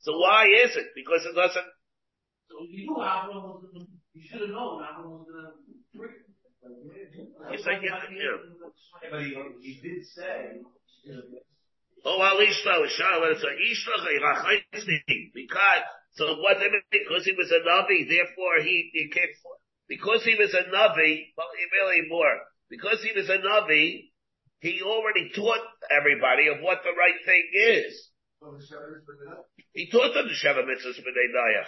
So why is it? Because it doesn't, You knew Abraham was gonna, you should have known Abraham was gonna bring it. you say, yeah, yeah. But he, he did say. Oh, al ishla, ishla, it's a because, so what, they mean? because he was a Navi, therefore he, he can't, because he was a Navi, well, really more, because he was a Navi, he already taught everybody of what the right thing is. So the shepherds bring it up. He taught them the Sheva Mitzvahs B'nai Nayach.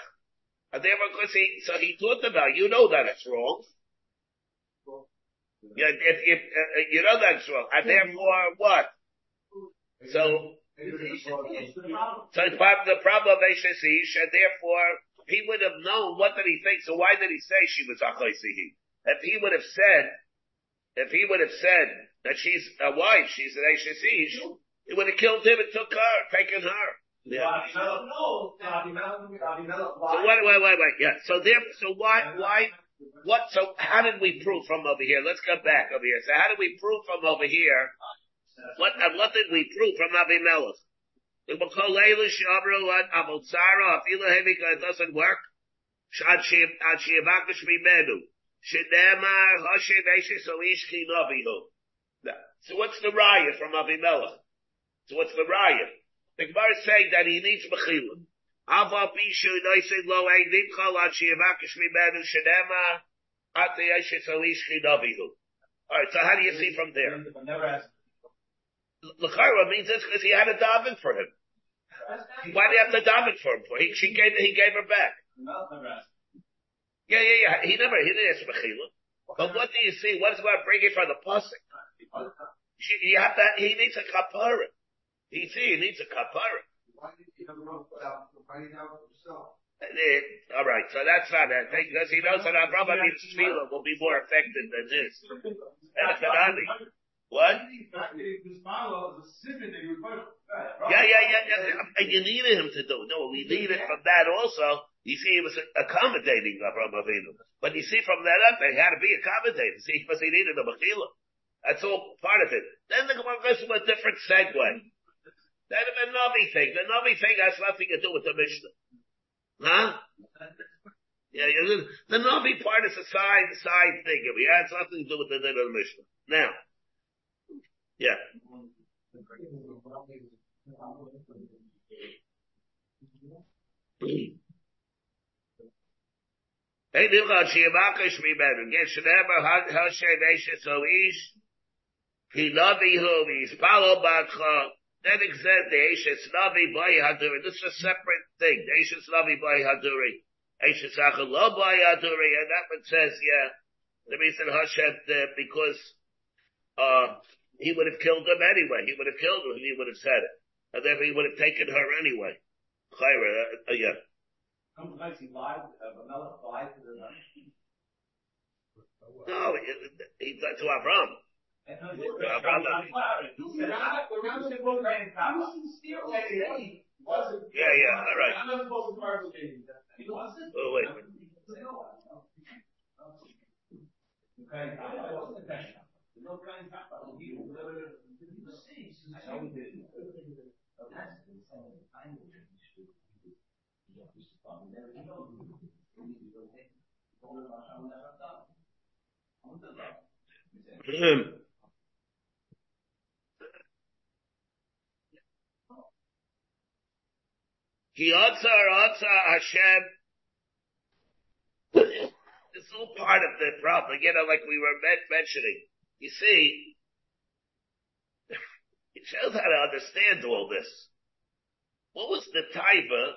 And therefore, because he, so he taught them about, you know that it's wrong. Yeah, if, if, uh, you know that's wrong. And therefore, what? So, so it's part of the problem of Eishesish, and therefore, he would have known what did he think, so why did he say she was Achaisihi? If he would have said, if he would have said that she's a wife, she's an Eishesish, it would have killed him and took her, taken her. Yeah. No, So wait, wait, wait, wait. Yeah. So there, so why, why, what, so how did we prove from over here? Let's go back over here. So how did we prove from over here? What, and what did we prove from Avimelech? It doesn't work. Shad Shiavakish Mimenu. Shedemar Hoshev Eshes Oish Ki Novihu. So what's the raya from Avimelech? So what's the raya? The Gemara is saying that he needs mechilim. Ava pishu noisig lo eidim kol ad shiavakish mimenu shenema at the yeshes alish chinavihu. Alright, so how do you see from there? Never means this because he had a daven for him. Why do you have to daven for him for? He, she gave, he gave her back. Yeah, yeah, yeah. He never, he didn't ask mechilim. But what do you see? What is about bringing from the pasuk? She, you have to, he needs a kapara. He see, he needs a kapara. Why did he he want to put out, finding out himself. Eh, All right, so that's not it. Because he knows that Avraham Avinu's tefillah will be more effective than this. What? This follow is a simon that you put. Yeah, yeah, yeah, yeah. And you needed him to do. No, we needed from that also. You see, he was accommodating Avraham Avinu. But you see, from that up, they had to be accommodating. See, because he needed a mechila. That's all part of it. Then the Gemara goes to a different segue. Then the Navi thing. The Navi thing has nothing to do with the Mishnah. Huh? Yeah, yeah, the Navi part is a side, side thing. It has nothing to do with the of the Mishnah. Now. Yeah. Hey, Hinavihu, Yispalo Batcha. Then it says the Eshes Navi Boy Haduri. This is a separate thing. The Eshes Navi Boy Haduri. Eshes Achel Lo Boy Haduri. And that one says, yeah, the reason Hashem, uh, because, uh, he would have killed him anyway. He would have killed him. He would have said it. And therefore he would have taken her anyway. Chayra, uh, uh, yeah. He lied, uh, Melech lied to the No, he, he to Avram. Yeah, yeah, all right. I'm not supposed to participate in that. He wants it. Oh, wait. I wasn't intentional. There's no crying papa. He was saying, I know he did. That's the same. I know. Ki otzar otzar Hashem. It's all part of the problem, you know, like we were mentioning. You see, it shows how to understand all this. What was the taiva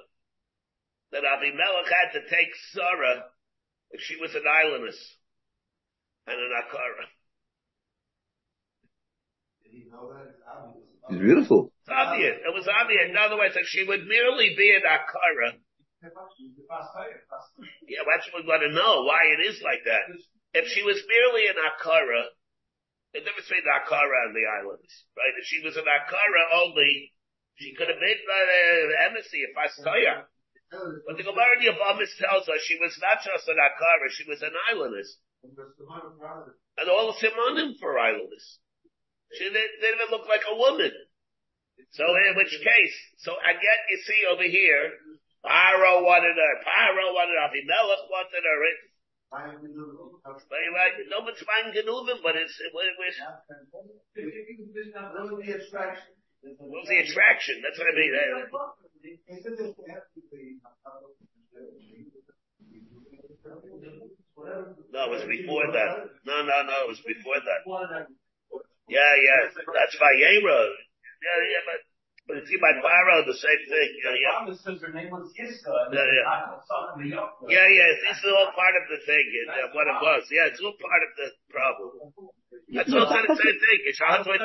that Avimelech had to take Sarah if she was an aylonis and an akara? Did he know that? It's obvious. It's beautiful. It's obvious. It was obvious. In other words, if she would merely be an akara, yeah, that's what we want to know, why it is like that. If she was merely an akara, it never say the akara on the islands, right? If she was an akara only, she could have made uh, embassy if I saw her. But the Gemara in Yavamis tells us she was not just an akara, she was an aylonis. And all the simonim for aylonis. She didn't, didn't even look like a woman. So in which case, so again you see over here, Paro wanted her, Paro wanted Avimelech wanted her, it, no one's fine Genuvim, but it's, it, it was, What was the attraction? what the attraction? That's what I mean. No, it was before that. No, no, no, it was before that. Yeah, yeah, that's Vayera. Yeah, yeah, but, but it's by Paro, the same thing. Yeah, yeah. says her name was Yiska. Yeah, yeah. I saw something else. Yeah, yeah, this is all part of the thing, and, uh, what it was. Yeah, it's all part of the problem. That's all the same thing. It's 127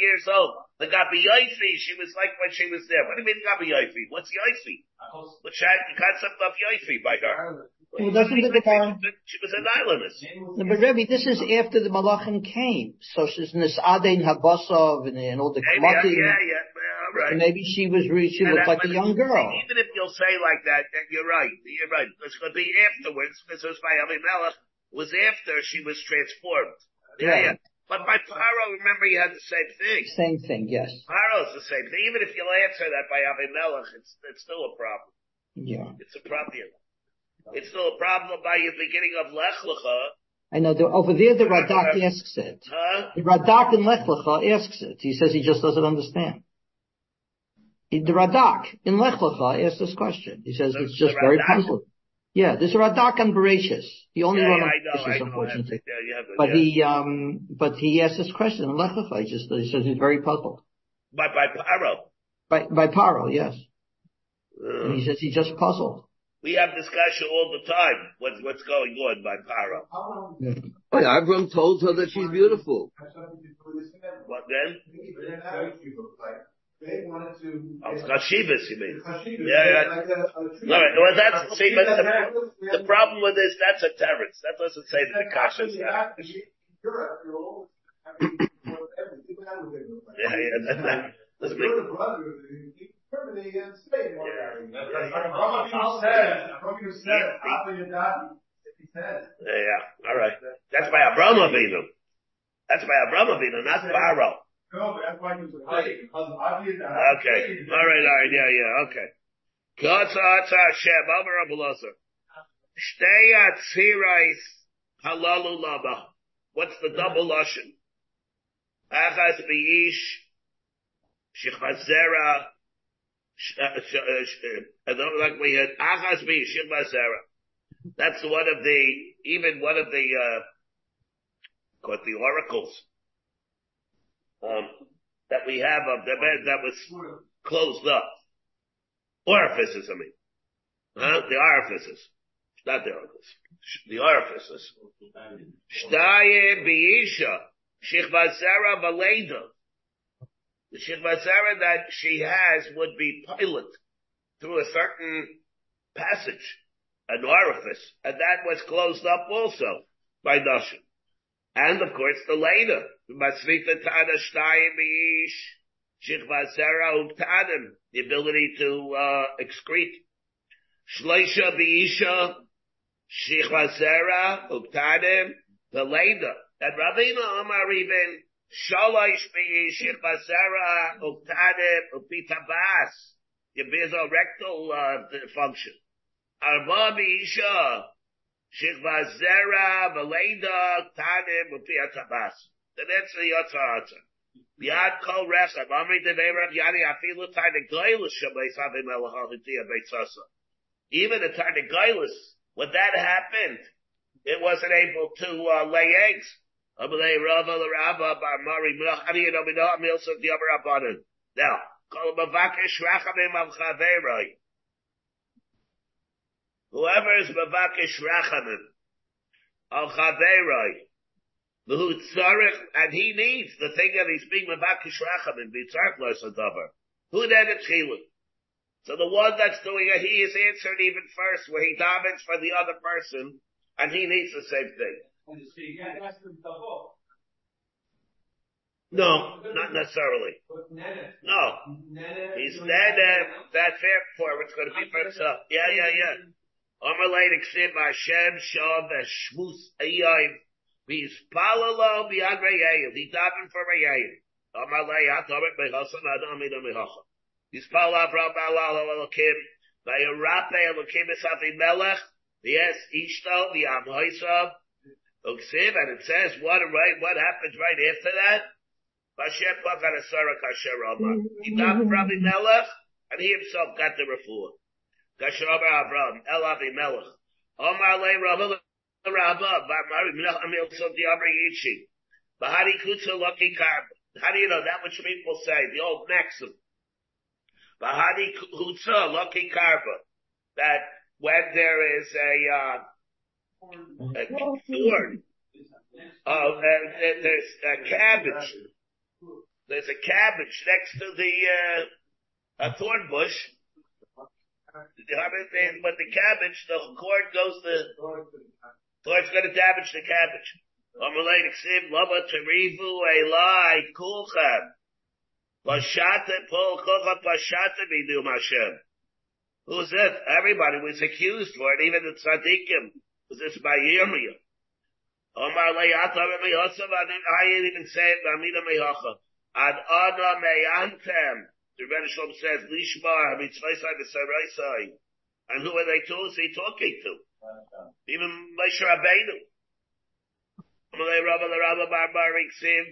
years old. The Gabi Yoifi, she was like when she was there. What do you mean Gabi Yoifi? What's Yoifi? What's the concept of Yoifi by her? Well, doesn't the Gemara, She was an aylonis. No, but Rebbe, this is after the Malachim came. So she's Nisadein Habasov and, and all the Maybe, yeah, yeah, yeah, right. Maybe she was re- she And looked that- like a young girl. Even if you'll say like that, then you're right. You're right. It's going to be afterwards, because it was by Avimelech, was after she was transformed. Yeah, Right. yeah. But by Paro, remember you had the same thing. Same thing, yes. Paro's the same thing. Even if you'll answer that by Avimelech, it's, it's still a problem. Yeah. It's a problem. It's still a problem by the beginning of Lech Lecha, I know, the, over there the Radak asks it. huh? The Radak in Lech Lecha asks it. He says he just doesn't understand. He- The Radak in Lech Lecha asks this question. He says The- it's just very puzzling. Yeah, there's a Radak on Bereshis. The only Yeah, one yeah, on Bereshis, unfortunately. Yeah, have But yeah. he, um, but he asked this question in Lech Lecha. He just, he says he's very puzzled. By, by Paro. By, by Paro, yes. And Uh, he says he's just puzzled. We have discussion all the time. What's, what's going on by Paro? How Oh, yeah, Avram told her that she's beautiful. have something to do with this? What then? That's how she they wanted to. Oh, Chashivas, you mean? Chashivas, Yeah, yeah. like a- a. All right, well, that's, see, but the, the problem with this, that's a terrorist. That doesn't say that the kasha is that. Europe, you're always having, everything, that was it. Yeah, yeah, that, that doesn't make, You're the brother, you terminate in Spain. That's like Rabbi Yisrael says, Rabbi Yisrael says, Abba Yadati, he says. yeah, yeah, all right. That's by Abraham Avinu. That's by Abraham Avinu, not Pharaoh. No, but that's why he was a Because Abba Yadati. Okay, all right, all right, yeah, yeah, okay. Kata ata Hashem, Amar Abulazar. Shtei atzirais halalu laba. What's the double lashon? Achas beish, shichazera, I don't like we had achas shichazera. That's one of the, even one of the, uh, called the oracles, um, that we have of the bed that was closed up. Orifices, I mean. Huh? The orifices. Not the orifices. The orifices. Shtaye biisha. Shichvazera valeda. The shichvazera that she has would be pilot through a certain passage, an orifice, and that was closed up also by Dashin. And of course the later, Masvita Tada Shtaye biish. Shichvazera uktadim, the ability to uh, excrete. Shleisha biisha, shichvazera uktadim, the leda. And Ravina Omar even, shalosh biish, shichvazera uktadim, upitabas, your rectal uh, function. Arba biisha, shichvazera, the leda, uktadim, upitabas. Then that's the yotza Yad kol resam. Amri devei Rav Yani afilu tine goylus shabais havim elahahitiya beitzasa. Even a tine goylus, when that happened, it wasn't able to uh, lay eggs. Amalei Rava bar Mari Ani. Now, kol mavakesh rachamim. Whoever is mavakesh rachamim al chaveroi, V'hu tzarech, and he needs the thing that he's being mevakish rachamim, b'tzarech lo sadavar. Who then it's chiluk? So the one that's doing it, he is answered even first, where he davens for the other person, and he needs the same thing. No, not necessarily. No. He's then, uh, that fair for it's going to be for himself. Yeah, yeah, yeah. Omerlei Ksiv Hashem Shav Shmus Ayyim He's palalo beyond Reyaim. He davened for Reyaim. Amalei hatomet mechasan adam ina mechacha. He's pal Avram balalo elokim. Vayarape elokim esafi melech. Yes, ishto v'am hoisav. Uksiv, and it says what right, what happens right after that? Vashem pakar asara kasher Omar. He davened for Avimelech, and he himself got the refuah. Kasher Omar Avram, El Avimelech. Omar lei Rabbah Rabba, Mari Amil Soti Amri Yichi. Bahari Kutsa Lucky Karb. How do you know that which people say? The old maxim. Bahari Kutsa Lucky Karba. That when there is a, uh, a thorn, oh, and there's a cabbage. There's a cabbage next to the, uh, a thorn bush. When the cabbage, the cord goes to, so going to damage the cabbage. Amalei Ksiv Lava Tarivu Elai Kulchem. Pashata Pol Kocha Pashata Bidum Hashem. Who's it? Everybody was accused for it, even the tzaddikim. Was this by Yirmiyah? Omar Le'ata Me'yosav, I didn't even say it, Amina Me'yocha. Ad Ana Me'antem. The Rebbe Shalom says, Lishma, Mitzvaysai V'Saraysai. And who are they to? Is talking to? Even Moshe Rabbeinu. Amalei Rabba Rabba Barbar Iksiv.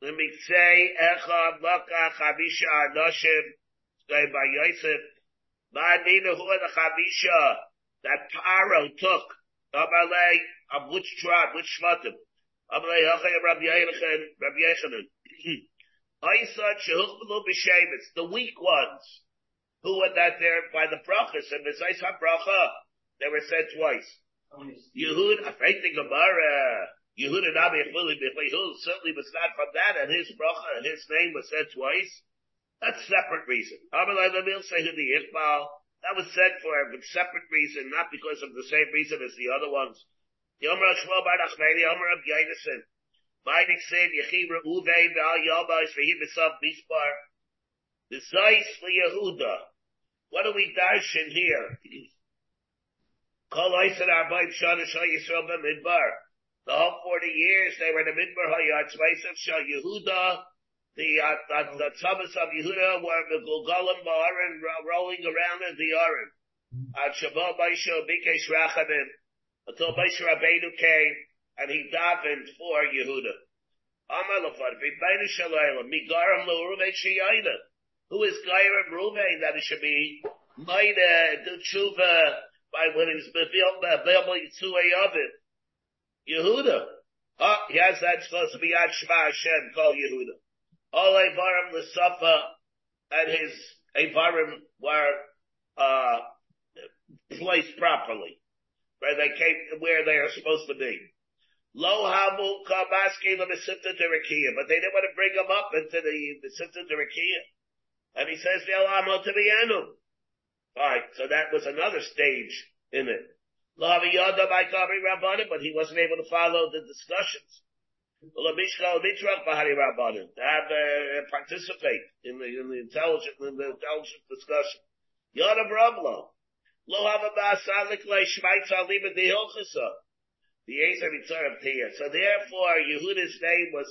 Let me say, Echad Laka Chavisha Anoshim. Say by Yosef. Ma'anina who are the Chavisha that Paro took. Amalei, of which tribe, which Shvatim? Amalei Hachay Rabbi Yechon, Rabbi Yechonin. Aisa Shehuchbelu B'Shemitz, the weak ones. Who were that there by the brachas and the Zayis HaBracha. They were said twice. Yehud, I think the Gemara, Yehud and Abi Yehud certainly was not from that, and his bracha and his name was said twice. That's separate reason. Amalai Lamil the Iqbal. That was said for a separate reason, not because of the same reason as the other ones. The Omer Shmuel Bar Nachmani, Omer of Yainison. Meinik said Yechi Reuven Val Yabais Vehi Besav Mispar. The Zeis for Yehuda. What do we darshan here? Kol Oiser Arbaim Shana Shal Yisrael Midbar. The whole 40 years they were in the Midbar Hayat Tzvaisav Shal Yehuda the uh, the, Tzamas of Yehuda were the Gulgalim Ba'arin rolling around in the Arim. At Shabbat Baisha Bikesh Rachamim until Baisha Rabbeinu came and he davened for Yehuda. Amar Lafar V'Beinu Shalayla Migaram L'Uruve Shiyayna. Who is Gairam Ruve that it should be Maida do tshuva by when he was available to a it. Yehuda. Oh, yes, that's supposed to be Ad Shema Hashem, call Yehuda all Avarim L'Safa and his Avarim were, uh, placed properly, where they came, where they are supposed to be. Lo hamu kamaski l'mesipta derakia, but they didn't want to bring him up into the mesipta derakia. And he says, Ve'alamo to enu. Alright, so that was another stage in it. Lo haviyada by Kabri Rabbanim, but he wasn't able to follow the discussions to have uh, participate in the in the intelligent in the intelligent discussion. Yada Brablo. Lo have a basalik le shmaitza liba de hilchasa. The Ezer Mitzvah Tia. So therefore, Yehuda's name was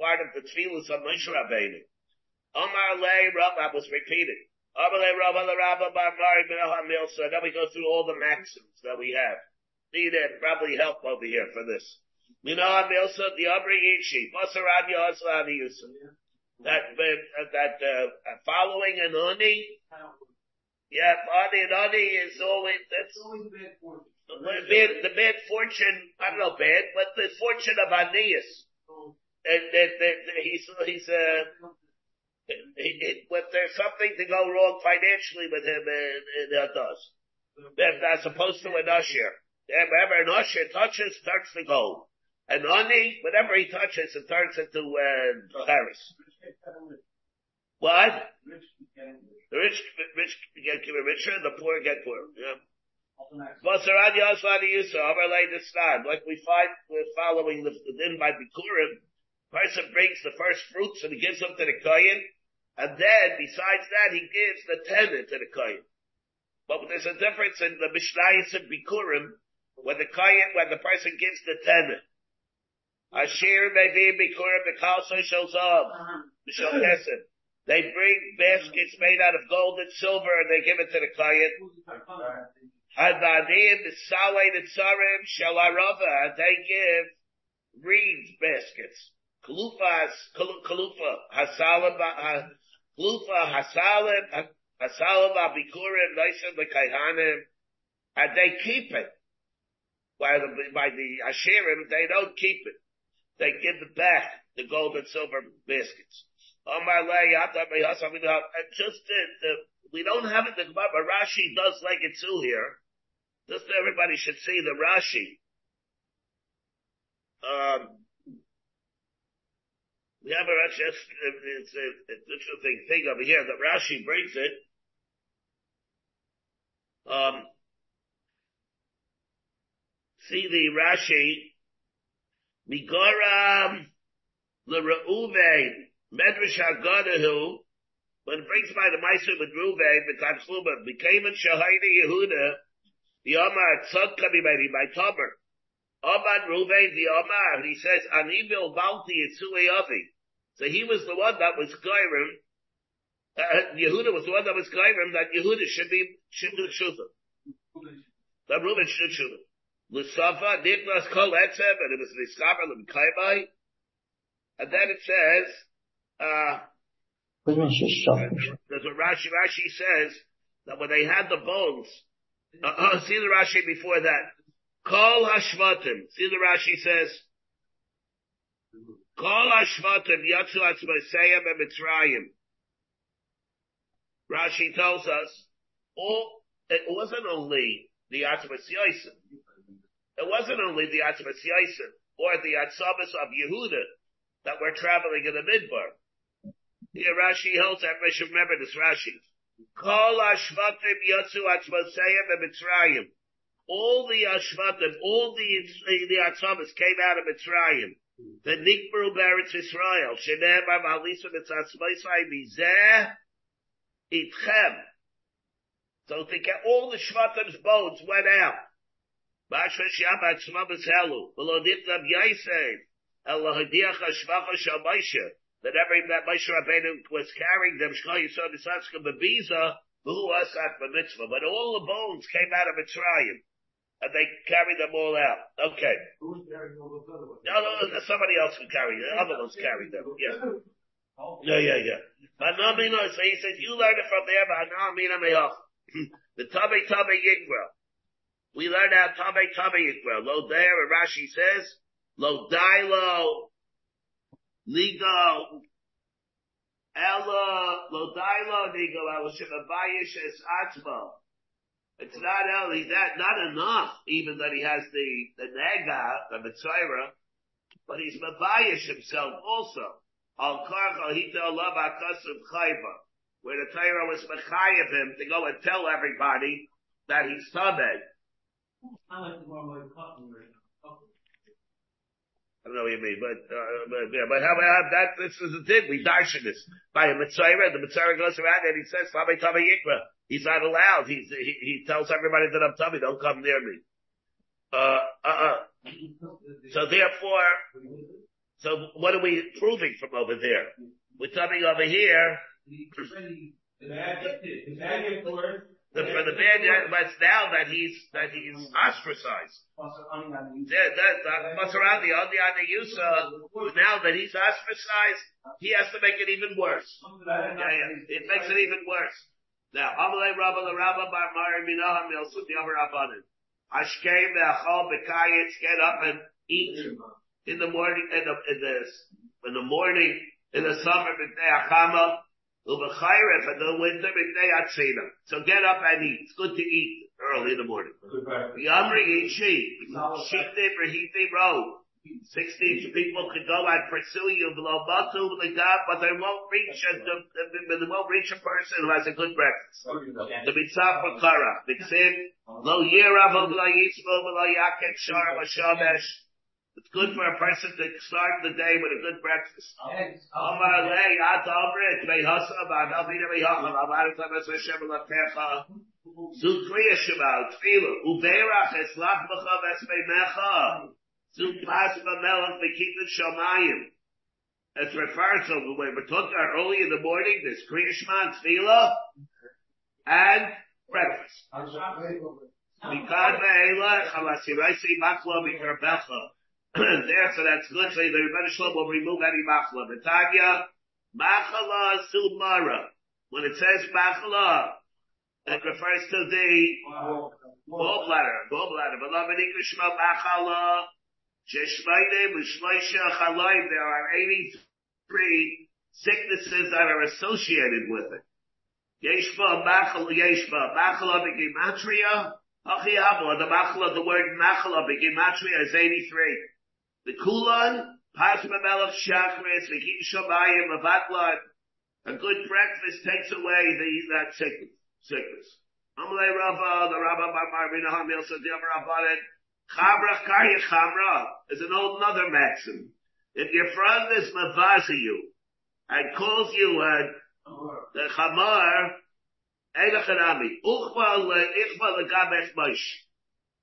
part of the tefillahs of Moshe Rabbeinu. Omar le Rabba was repeated. Omar le Rabba le Rabba bar Mari Hamil. So then we go through all the maxims that we have. Need it probably help over here for this. Mina Milsa the Abri Ishi, Basarad Yasla Yusuf. That, uh, that, uh, following an Uni, yeah, Ani and Ani is always, that's, the bad, the bad fortune, I don't know bad, but the fortune of Aeneas. And that, that, he's, he's, uh, if there's something to go wrong financially with him, and, and it does. That's opposed to an usher. Whenever an usher touches, starts to go. And honey, whatever he touches, it turns into uh, Paris. What? The rich, rich get richer, the poor get poorer. Yeah. Like we find, we're following the, the din by Bikurim, person brings the first fruits and he gives them to the Kohen, and then besides that he gives the tenant to the Kohen. But there's a difference in the Mishnayos and Bikurim, when the Kohen, when the person gives the tenant. Asher Mevim Bikurim Bekalso Shalzav. Uh-huh. Mishal Kesed. They bring baskets made out of gold and silver and they give it to the client. Hadadim, the Saleh, the Tzarim, Shalarava, and they give reed baskets. Kalufas, Kalufa, Hasalim, Kalufa, Hasalim, Hasalim, Abikurim, Nisim, the Kaihanim, and they keep it. By the, by the Asherim, they don't keep it they give back the gold and silver baskets. And just the, the, we don't have it in the Gemara, but Rashi does like it too here. Just everybody should see the Rashi. Um, we have a Rashi, it's, a, it's an interesting thing over here that Rashi brings it. Um, see the Rashi, Migoram l'Reuven Medrash Hagadahu when it brings by the Meiser with Reuven the Tanchuma became a Shahida Yehuda the Omar Tzadka Bimedi by Tomer. Omar Reuven the Omar he says Anibil Balti Yitzui Avi. So he was the one that was Gairim uh, Yehuda was the one that was Gairim that Yehuda should be should do Shuvah. That Reuven should Shuvah L'safa niklas kol etzem, and it was l'skaber l'mkaibai. And then it says, uh, there's what Rashi, Rashi says that when they had the bones, uh, uh, see the Rashi before that. Kol hashvatim. See the Rashi says, Kol hashvatim yatsu atzmaseyam and mitzrayim. Rashi tells us, all, it wasn't only the Atzmas it wasn't only the Atzmas Yaisim or the Atzabas of Yehuda that were traveling in the Midbar. Here Rashi holds we should remember this Rashi. Kol Ashvatim Yotzu Atzmoseyim and Mitzrayim. All the Ashvatim, all the, the Atzamas came out of Mitzrayim. The Nikbru Beretz Israel. Shenem Amalisa Mitzatzmosei Mizeh Itchem. So all the Shvatim's bones went out. Atzmamas Helu. Veloditlam Yaisev. Elohadiach Ashvacha Shal that every that Moshe Rabbeinu was carrying them, Shkol Yisod Yisatzka Bebiza, V'hu Asak B'mitzvah. But all the bones came out of Mitzrayim. And they carried them all out. Okay. Who's carrying all those other ones? No, no, no, somebody else could carry them. Other ones carried them. Yeah. Yeah, yeah, yeah. But no, no, so he says, you learn it from there, but no, mina me'och. The Tabe Tabe Yigral. We learned out Tabe Tabe Yigral. Lo there, and Rashi says, Lo Dailo, Ligo, Ella, Lo Dailo, Ligo, Ella Shemabayish Es Atzma. It's not only that, not enough, even that he has the, the Nega, the Mitzvah, but he's Mabayish himself also. Al Karcha Hita Allah Akasim Chayva, where the Torah was Mechayev him to go and tell everybody that he's Tamed. I don't know what you mean, but, uh, but, yeah, but how about that? This is the thing. We darshan this by a Mitzvah. The Mitzvah goes around and he says, Tabe Tabe Yikra. He's not allowed. He's, he, he tells everybody that I'm Tabe, don't come near me. Uh, uh, uh. So therefore, so what are we proving from over there? We're coming over here, magic, magic word. The, for the bad, but now that he's, that he's ostracized. That, that, Maserati, on the, on the Yusa, now that he's ostracized, he has to make it even worse. Yeah, yeah. It makes it even worse. Now, Amalei Rabba the Rabba Bar Mari Minaham Yosut Yomer Rabbanim. Ashkem Be'achol Be'kayetz, get up and eat in the morning, in the, in the, in the morning, in the summer, B'nei Achama, U'Bechayref, in the winter, B'nei Atzina. So get up and eat. It's good to eat early in the morning. Yamri Ishi, Shikte Brahiti Road. Sixteen people could go and pursue you below Batu, the God, but they won't reach a, they won't reach a person who has a good breakfast. The mitzvah for Kara, mitzvah, lo yirav, lo yitzvo, lo yaket shar, lo shamesh. It's good for a person to start the day with a good breakfast. Amar lei, at omrit, mei hasa, ba navina mei hacham, amar tam es Hashem latecha. Zukriya shema, tfilu, uberach es lach b'cha ves mecha. Zupas b'melach shamayim. It's referred to talking early in the morning, there's Kriya Shema, Tefillah, and breakfast. Mikad ve'ela, chalasiraisi machla mikarbecha. There, so that's good. So the Rebbe Shalom will remove any machla. Betanya, machala sumara. When it says machala, it refers to the gallbladder, gallbladder. But love Shema machala, Sheshmaide Mishmaisha Chalayim, there are 83 sicknesses that are associated with it. Yeshma Machal Yeshma Machala Begimatria the Machala, the word Machala Begimatria is 83. The Kulan, Pasma Melech Shachris, Vikim Shamayim, Avatlan, a good breakfast takes away the, that sickness. sickness. Amalei Rabba, the Rabba Bar Marvina Hamil Sadim Rabbanet, Chabra Karya Chamra is an old another maxim. If your friend is mavazi you and calls you a the chamar, Eilachanami, Uchva uh, Ichva Legabech Mosh.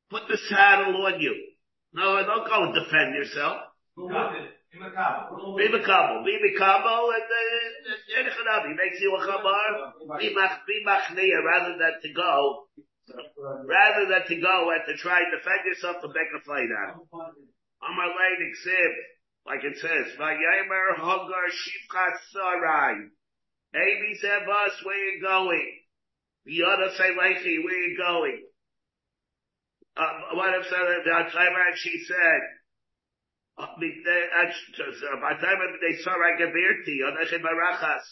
Put the saddle on you. No, don't go and defend yourself. Be makabel. Be makabel and uh, Eilachanami makes you a chamar. Be machniya rather than to go rather than to go and to try and defend yourself to make a fight out it. Amar Lein Exib, like it says, Vayemer Hogar Shifchat Sarai. Amy said, Bus, where you going? Yada say, Lechi, where you going? Uh, what if time and she said, by the time they saw I Gavirti, Onechem Barachas.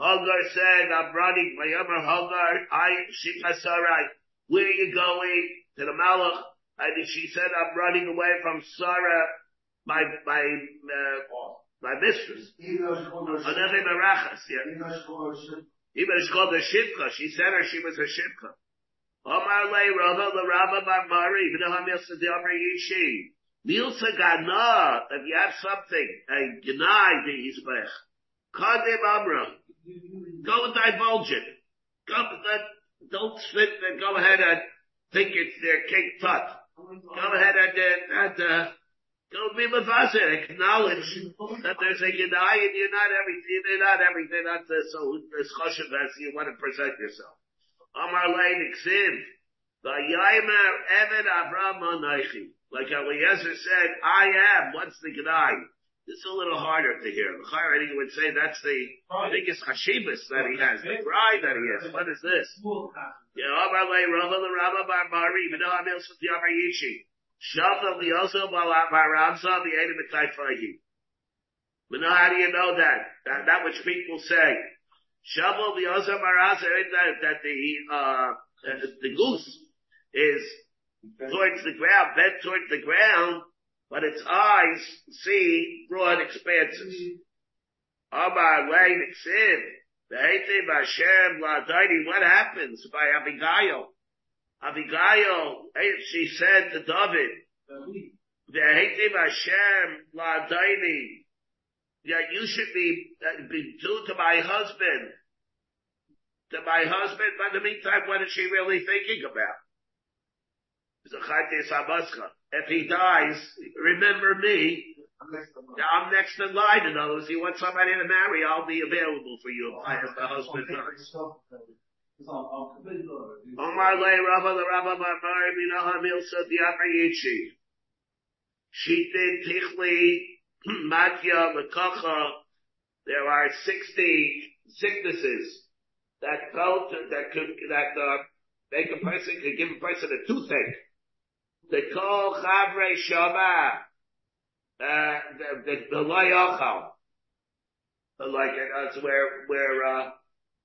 Hagar said, I'm running, Vayemer Hagar, I, Shifchat Sarai. Where are you going? To the Malach. And she said, I'm running away from Sarah, my, my, uh, my mistress. Even though she called her On every marachas, yeah. even she called her Even she called her shivka, she said her she was a shivka. Omar le Rava the Rava bar Mari, said the Amr Yishi. Milsa Gana, if you have something, a Gnai the Yisbech. Kadim Amra. Go divulge it. Go, don't spit and go ahead and think it's their king tut. Go ahead and, and, uh, go be mavazir, acknowledge that there's a Gnai and you're not everything, you're not everything, not the, so, choshev as you want to present yourself. Amar Lein Ksiv. Vayimer Evan Avram Anaichi. Like Eliezer said, I am. What's the G'day? It's a little harder to hear. The Chayrani would say that's the biggest hashibas that he has, the pride that he has. What is this? Yeah, Amar Lein Rava the Rama Bar Mari, V'no Hamil Sati Amar Yishi. Shafa Lioso Baramsa V'Edim Etayfahi. But now how do you know that? That, that which people say. Shavu v'yosem arasa that, that the, uh, the goose is towards the ground, bent towards the ground, but its eyes see broad expanses. Amar lein ksiv, v'heitev Hashem la'adayni, what happens by Abigail? Abigail, eh, she said to David, v'heitev Hashem la'adayni, that you should be, uh, be due to my husband. To my husband, but in the meantime, what is she really thinking about? If he dies, remember me. I'm next in line. In other words, you want somebody to marry, I'll be available for you if I have the husband dies. Omar le Rabba the Rabba Bar Minah Milsa Diabrayichi. She did Tichli Matya Makacha, there are 60 sicknesses that to, that could, that, uh, make a person, could give a person a toothache. They call Chavre Shama, uh, the, the, the Layochal. Like, that's where, where, uh,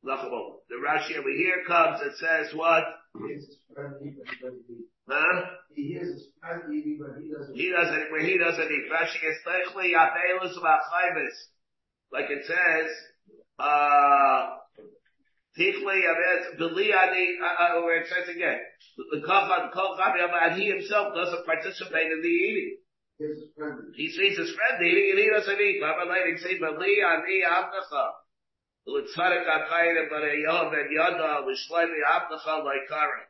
Lachabo. The Rashi over here comes, and says what? Huh? he hears his friend eating, but he doesn't. He doesn't, where he doesn't eat. Rashi is Techli Abelus Vachaivis. Like it says, uh, Tichli Abelus, Beli Ani, uh, uh, where it says again, the Kachad, Kachad, and he himself doesn't participate in the eating. He hears his friend eating. He sees his friend eating and he doesn't eat. Baba Leidig say, Beli Ani Abdacha. L'tzarik HaChayim, but a Yom and Yada, L'shleimi Abdacha Laikara.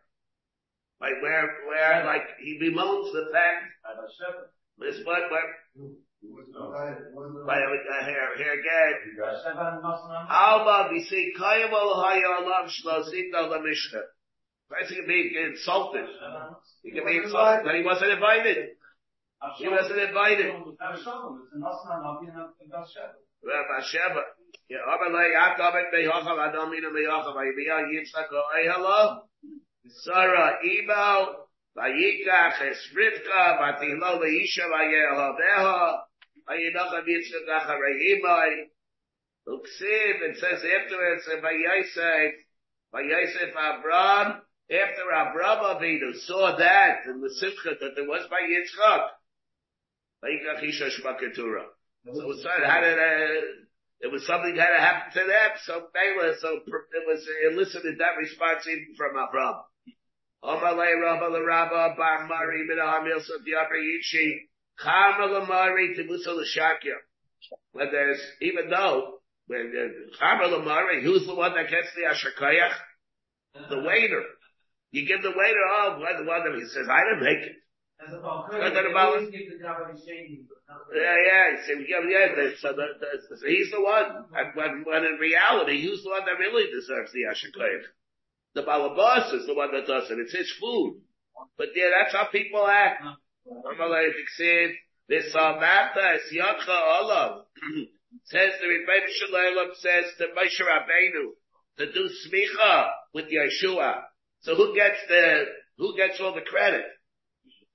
Like where, where, like, he bemoans the fact, this what, what, He he by, uh, here, here again, Alma, Kayim al Hayalav Shlosita La Mishnah. Person can be insulted. He can be insulted, but he wasn't invited. He wasn't invited. Rabbi Sheba. Yeah, Abba Lei Yaakov et Behochav Adam Ina Behochav Ayibiyah Yitzchak Ay Hello. Sarah Ebal Vayikach Es Rivka Vatihlo Leisha Vayel Haveha Vayinach Yitzchak Acharei Imai Uksiv, it says afterwards, Vayisef, Vayisef Abram, after Abram Avinu saw that in the Simcha that there was by Yitzchak, Vayikach Isha Shmaketura. So it how did, uh, it was something had to happen to them, so Bela, so it was elicited that response even from Abram. Omalei Rabba the Rabba Bar Mari Minaham Yosef Yabra Yishi Chama Lamari Tibusa Lashakya. When there's, even though, when Chama Lamari, who's the one that gets the Ashakayach? The waiter. You give the waiter, oh, the one that he says, I didn't make it. Yeah, yeah, he said, yeah, yeah, so, the, the, so he's the one. And when, when in reality, who's the one that really deserves the Ashakayach? The Balabas is the one that does it. It's his food. But yeah, that's how people act. Says the Rebbeinu Shalom says to Moshe Rabbeinu to do smicha with Yeshua. So who gets the, who gets all the credit?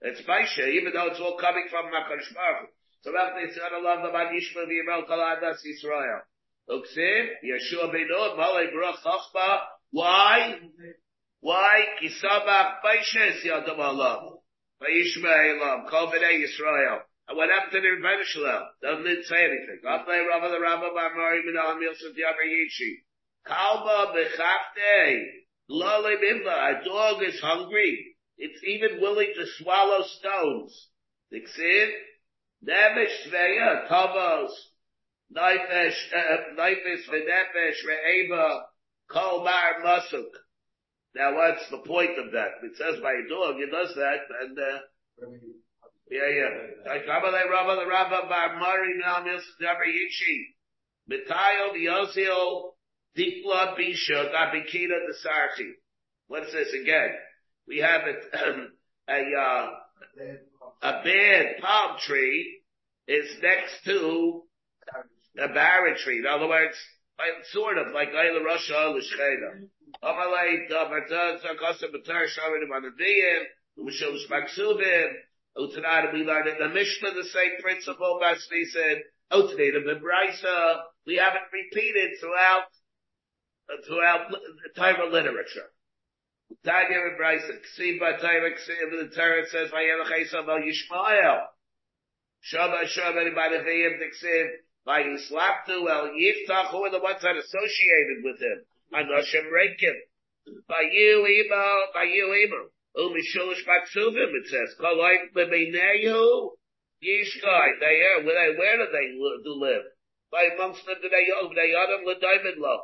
It's Moshe, even though it's all coming from HaKadosh Baruch So after Yitzhak Allah, the Man Yishma V'Yimel Kol Adas Yisrael. Uksim, Yeshua Benu, Malay Baruch Chachma. Why? Why? Kisabach Moshe Yadam Allah. Vayishma Elam, Kol B'nai Yisrael. And what happened to the Rebbeinu Shalom? Doesn't didn't say anything. Ablei Rabba the Rabba Bar Mari Min Al Milsut Yaber Yishi. Kalba Bechafte. Lole Mimba. A dog is hungry. It's even willing to swallow stones. Dixit. Nemesh Sveya. Tavos. Nefesh, uh, Nefesh V'Nefesh Re'eva. Kol Mar Masuk. Now what's the point of that? It says by a dog, it does that, and, uh, yeah, yeah. Like Rabba Rabba Rabba Bar Mari Now Milsa Yichi. Mitayo Yosio Dikla Bisha. What's this again? We have a, a, uh, a bad palm tree is next to a barren tree. In other words, like, sort of like Ayla Russia Lishcheda. Amalei Davarta Zakasa Batar Shaman Manadiyim, Mishel Shmaksubin, Utanada, we learned in the Mishnah the same principle, Basni said, Utanada Bibraisa, we have it repeated throughout, uh, throughout the time of literature. Tanya Bibraisa, Ksiva Taira Ksiva, the Torah says, Vayelachesa Val Yishmael, Shabbat Shabbat Ibadavayim Diksiv, Vayislaptu El Yiftach, who are the ones that associated with him? Anoshim Rekim. Um, Vayu Imo, Vayu Imo. Umishulish Maksuvim, it says. Koloim Lemenehu, Yishkai. They are, where, they, where do they do live? By amongst them do they, oh, they Adam L'David Lo.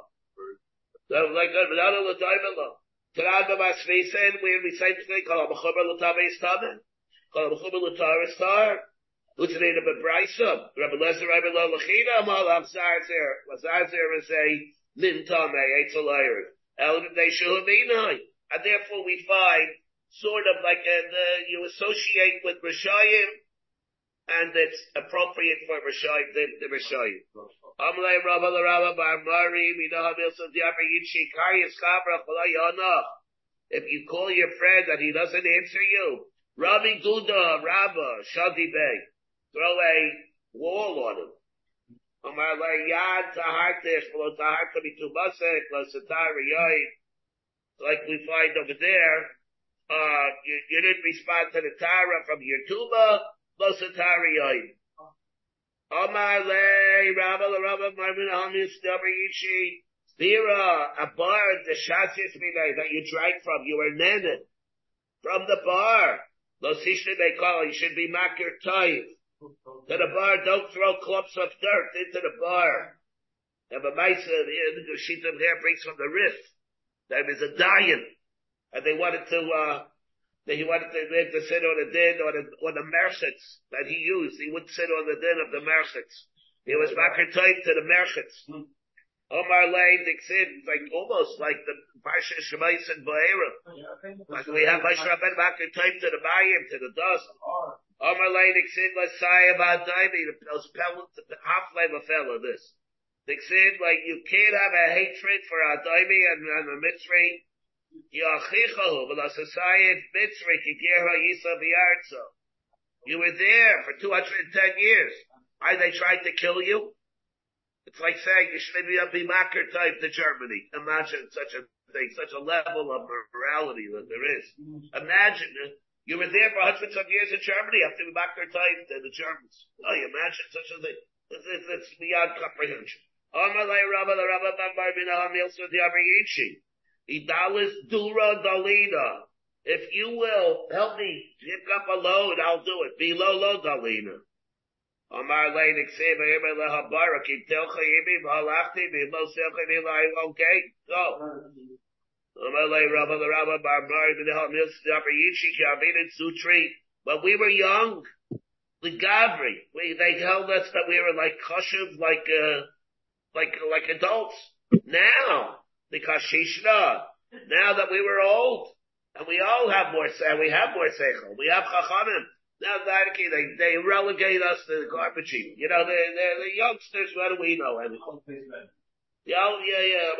So like, Adam L'David Lo. Tanad B'Masvi said, we recite today, Kol HaMachober L'Tabeis Tamen. Kol HaMachober L'Tabeis Tar. Utaneda B'Braisa. Rabbi Lezer, Rabbi Lo L'China, Mal Avzarzer. Avzarzer is a Mintame, Eitzalayr. El They Shuhaminai. And therefore we find sort of like a, the, you associate with Rishayim, and it's appropriate for Rishayim, the, the Rishayim. The Bar Mari, Yichi, Karyas Kabra, Chalayana. If you call your friend and he doesn't answer you, Rabbi Guda, Rabba, Shadi Bey, throw a wall on him. Amalei Yad Tahartech, Lo Taharta Mitubasek, Lo Satar Like we find over there, uh, you, you didn't respond to the Tara from your tuba, Losatari Omar le, Rabba le Rabba Marvin Hamis Yichi, Vira, a bar, the Shasis that you drank from, you were netted from the bar. Losishne they call you should be makir time. To the bar, don't throw clumps of dirt into the bar. Have a mice, the sheet of hair brings from the rift. There is a diet and they wanted to, uh, they wanted to, they to sit on the din or the, on the merchants that he used. He wouldn't sit on the din of the merchants. He was makar type to the merchants. Omar Lane Dixit, like almost like the Parsha Shemais and Ba'era. Like we have Moshe Rabben makar type to the Bayim, to the dust. Omar let's say about Daimi, those pellets, half level fella, this. Dixit, like you can't have a hatred for a Daimi and, and a Mitzri you were there for 210 years. Why they tried to kill you? It's like saying you should be Macker type to Germany. Imagine such a thing, such a level of morality that there is. Imagine you were there for hundreds of years in Germany after be Macker type to the Germans. Oh, you imagine such a thing. It's, it's, beyond comprehension. Idalis Dura Dalina. If you will help me pick up a load, I'll do it. Below low Dalina. Amar Lehabara Okay, go. When we were young, the Gavri, we, they told us that we were like chashuv, like, uh, like, like adults. Now, because Shishna, now that we were old, and we all have more, and we have more seichel, we have chachamim, now that they, they relegate us to the garbage heap. You know, they're, they're the youngsters, what do we know? Yeah, yeah, yeah.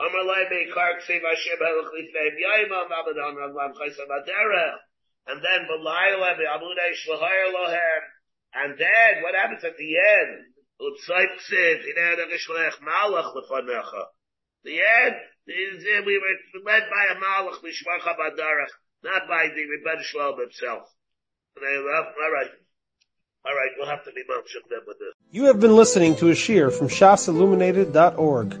Amar Hashem Avlam Chaysa. And then Lohem. And then, what happens at the end? Malach. The end is uh, we were led by a Malach Lishmacha Badarach, not by the Rebbe Shalom himself. All right. All right, we'll have to be mentioned them with this. You have been listening to a shiur from shasilluminated.org.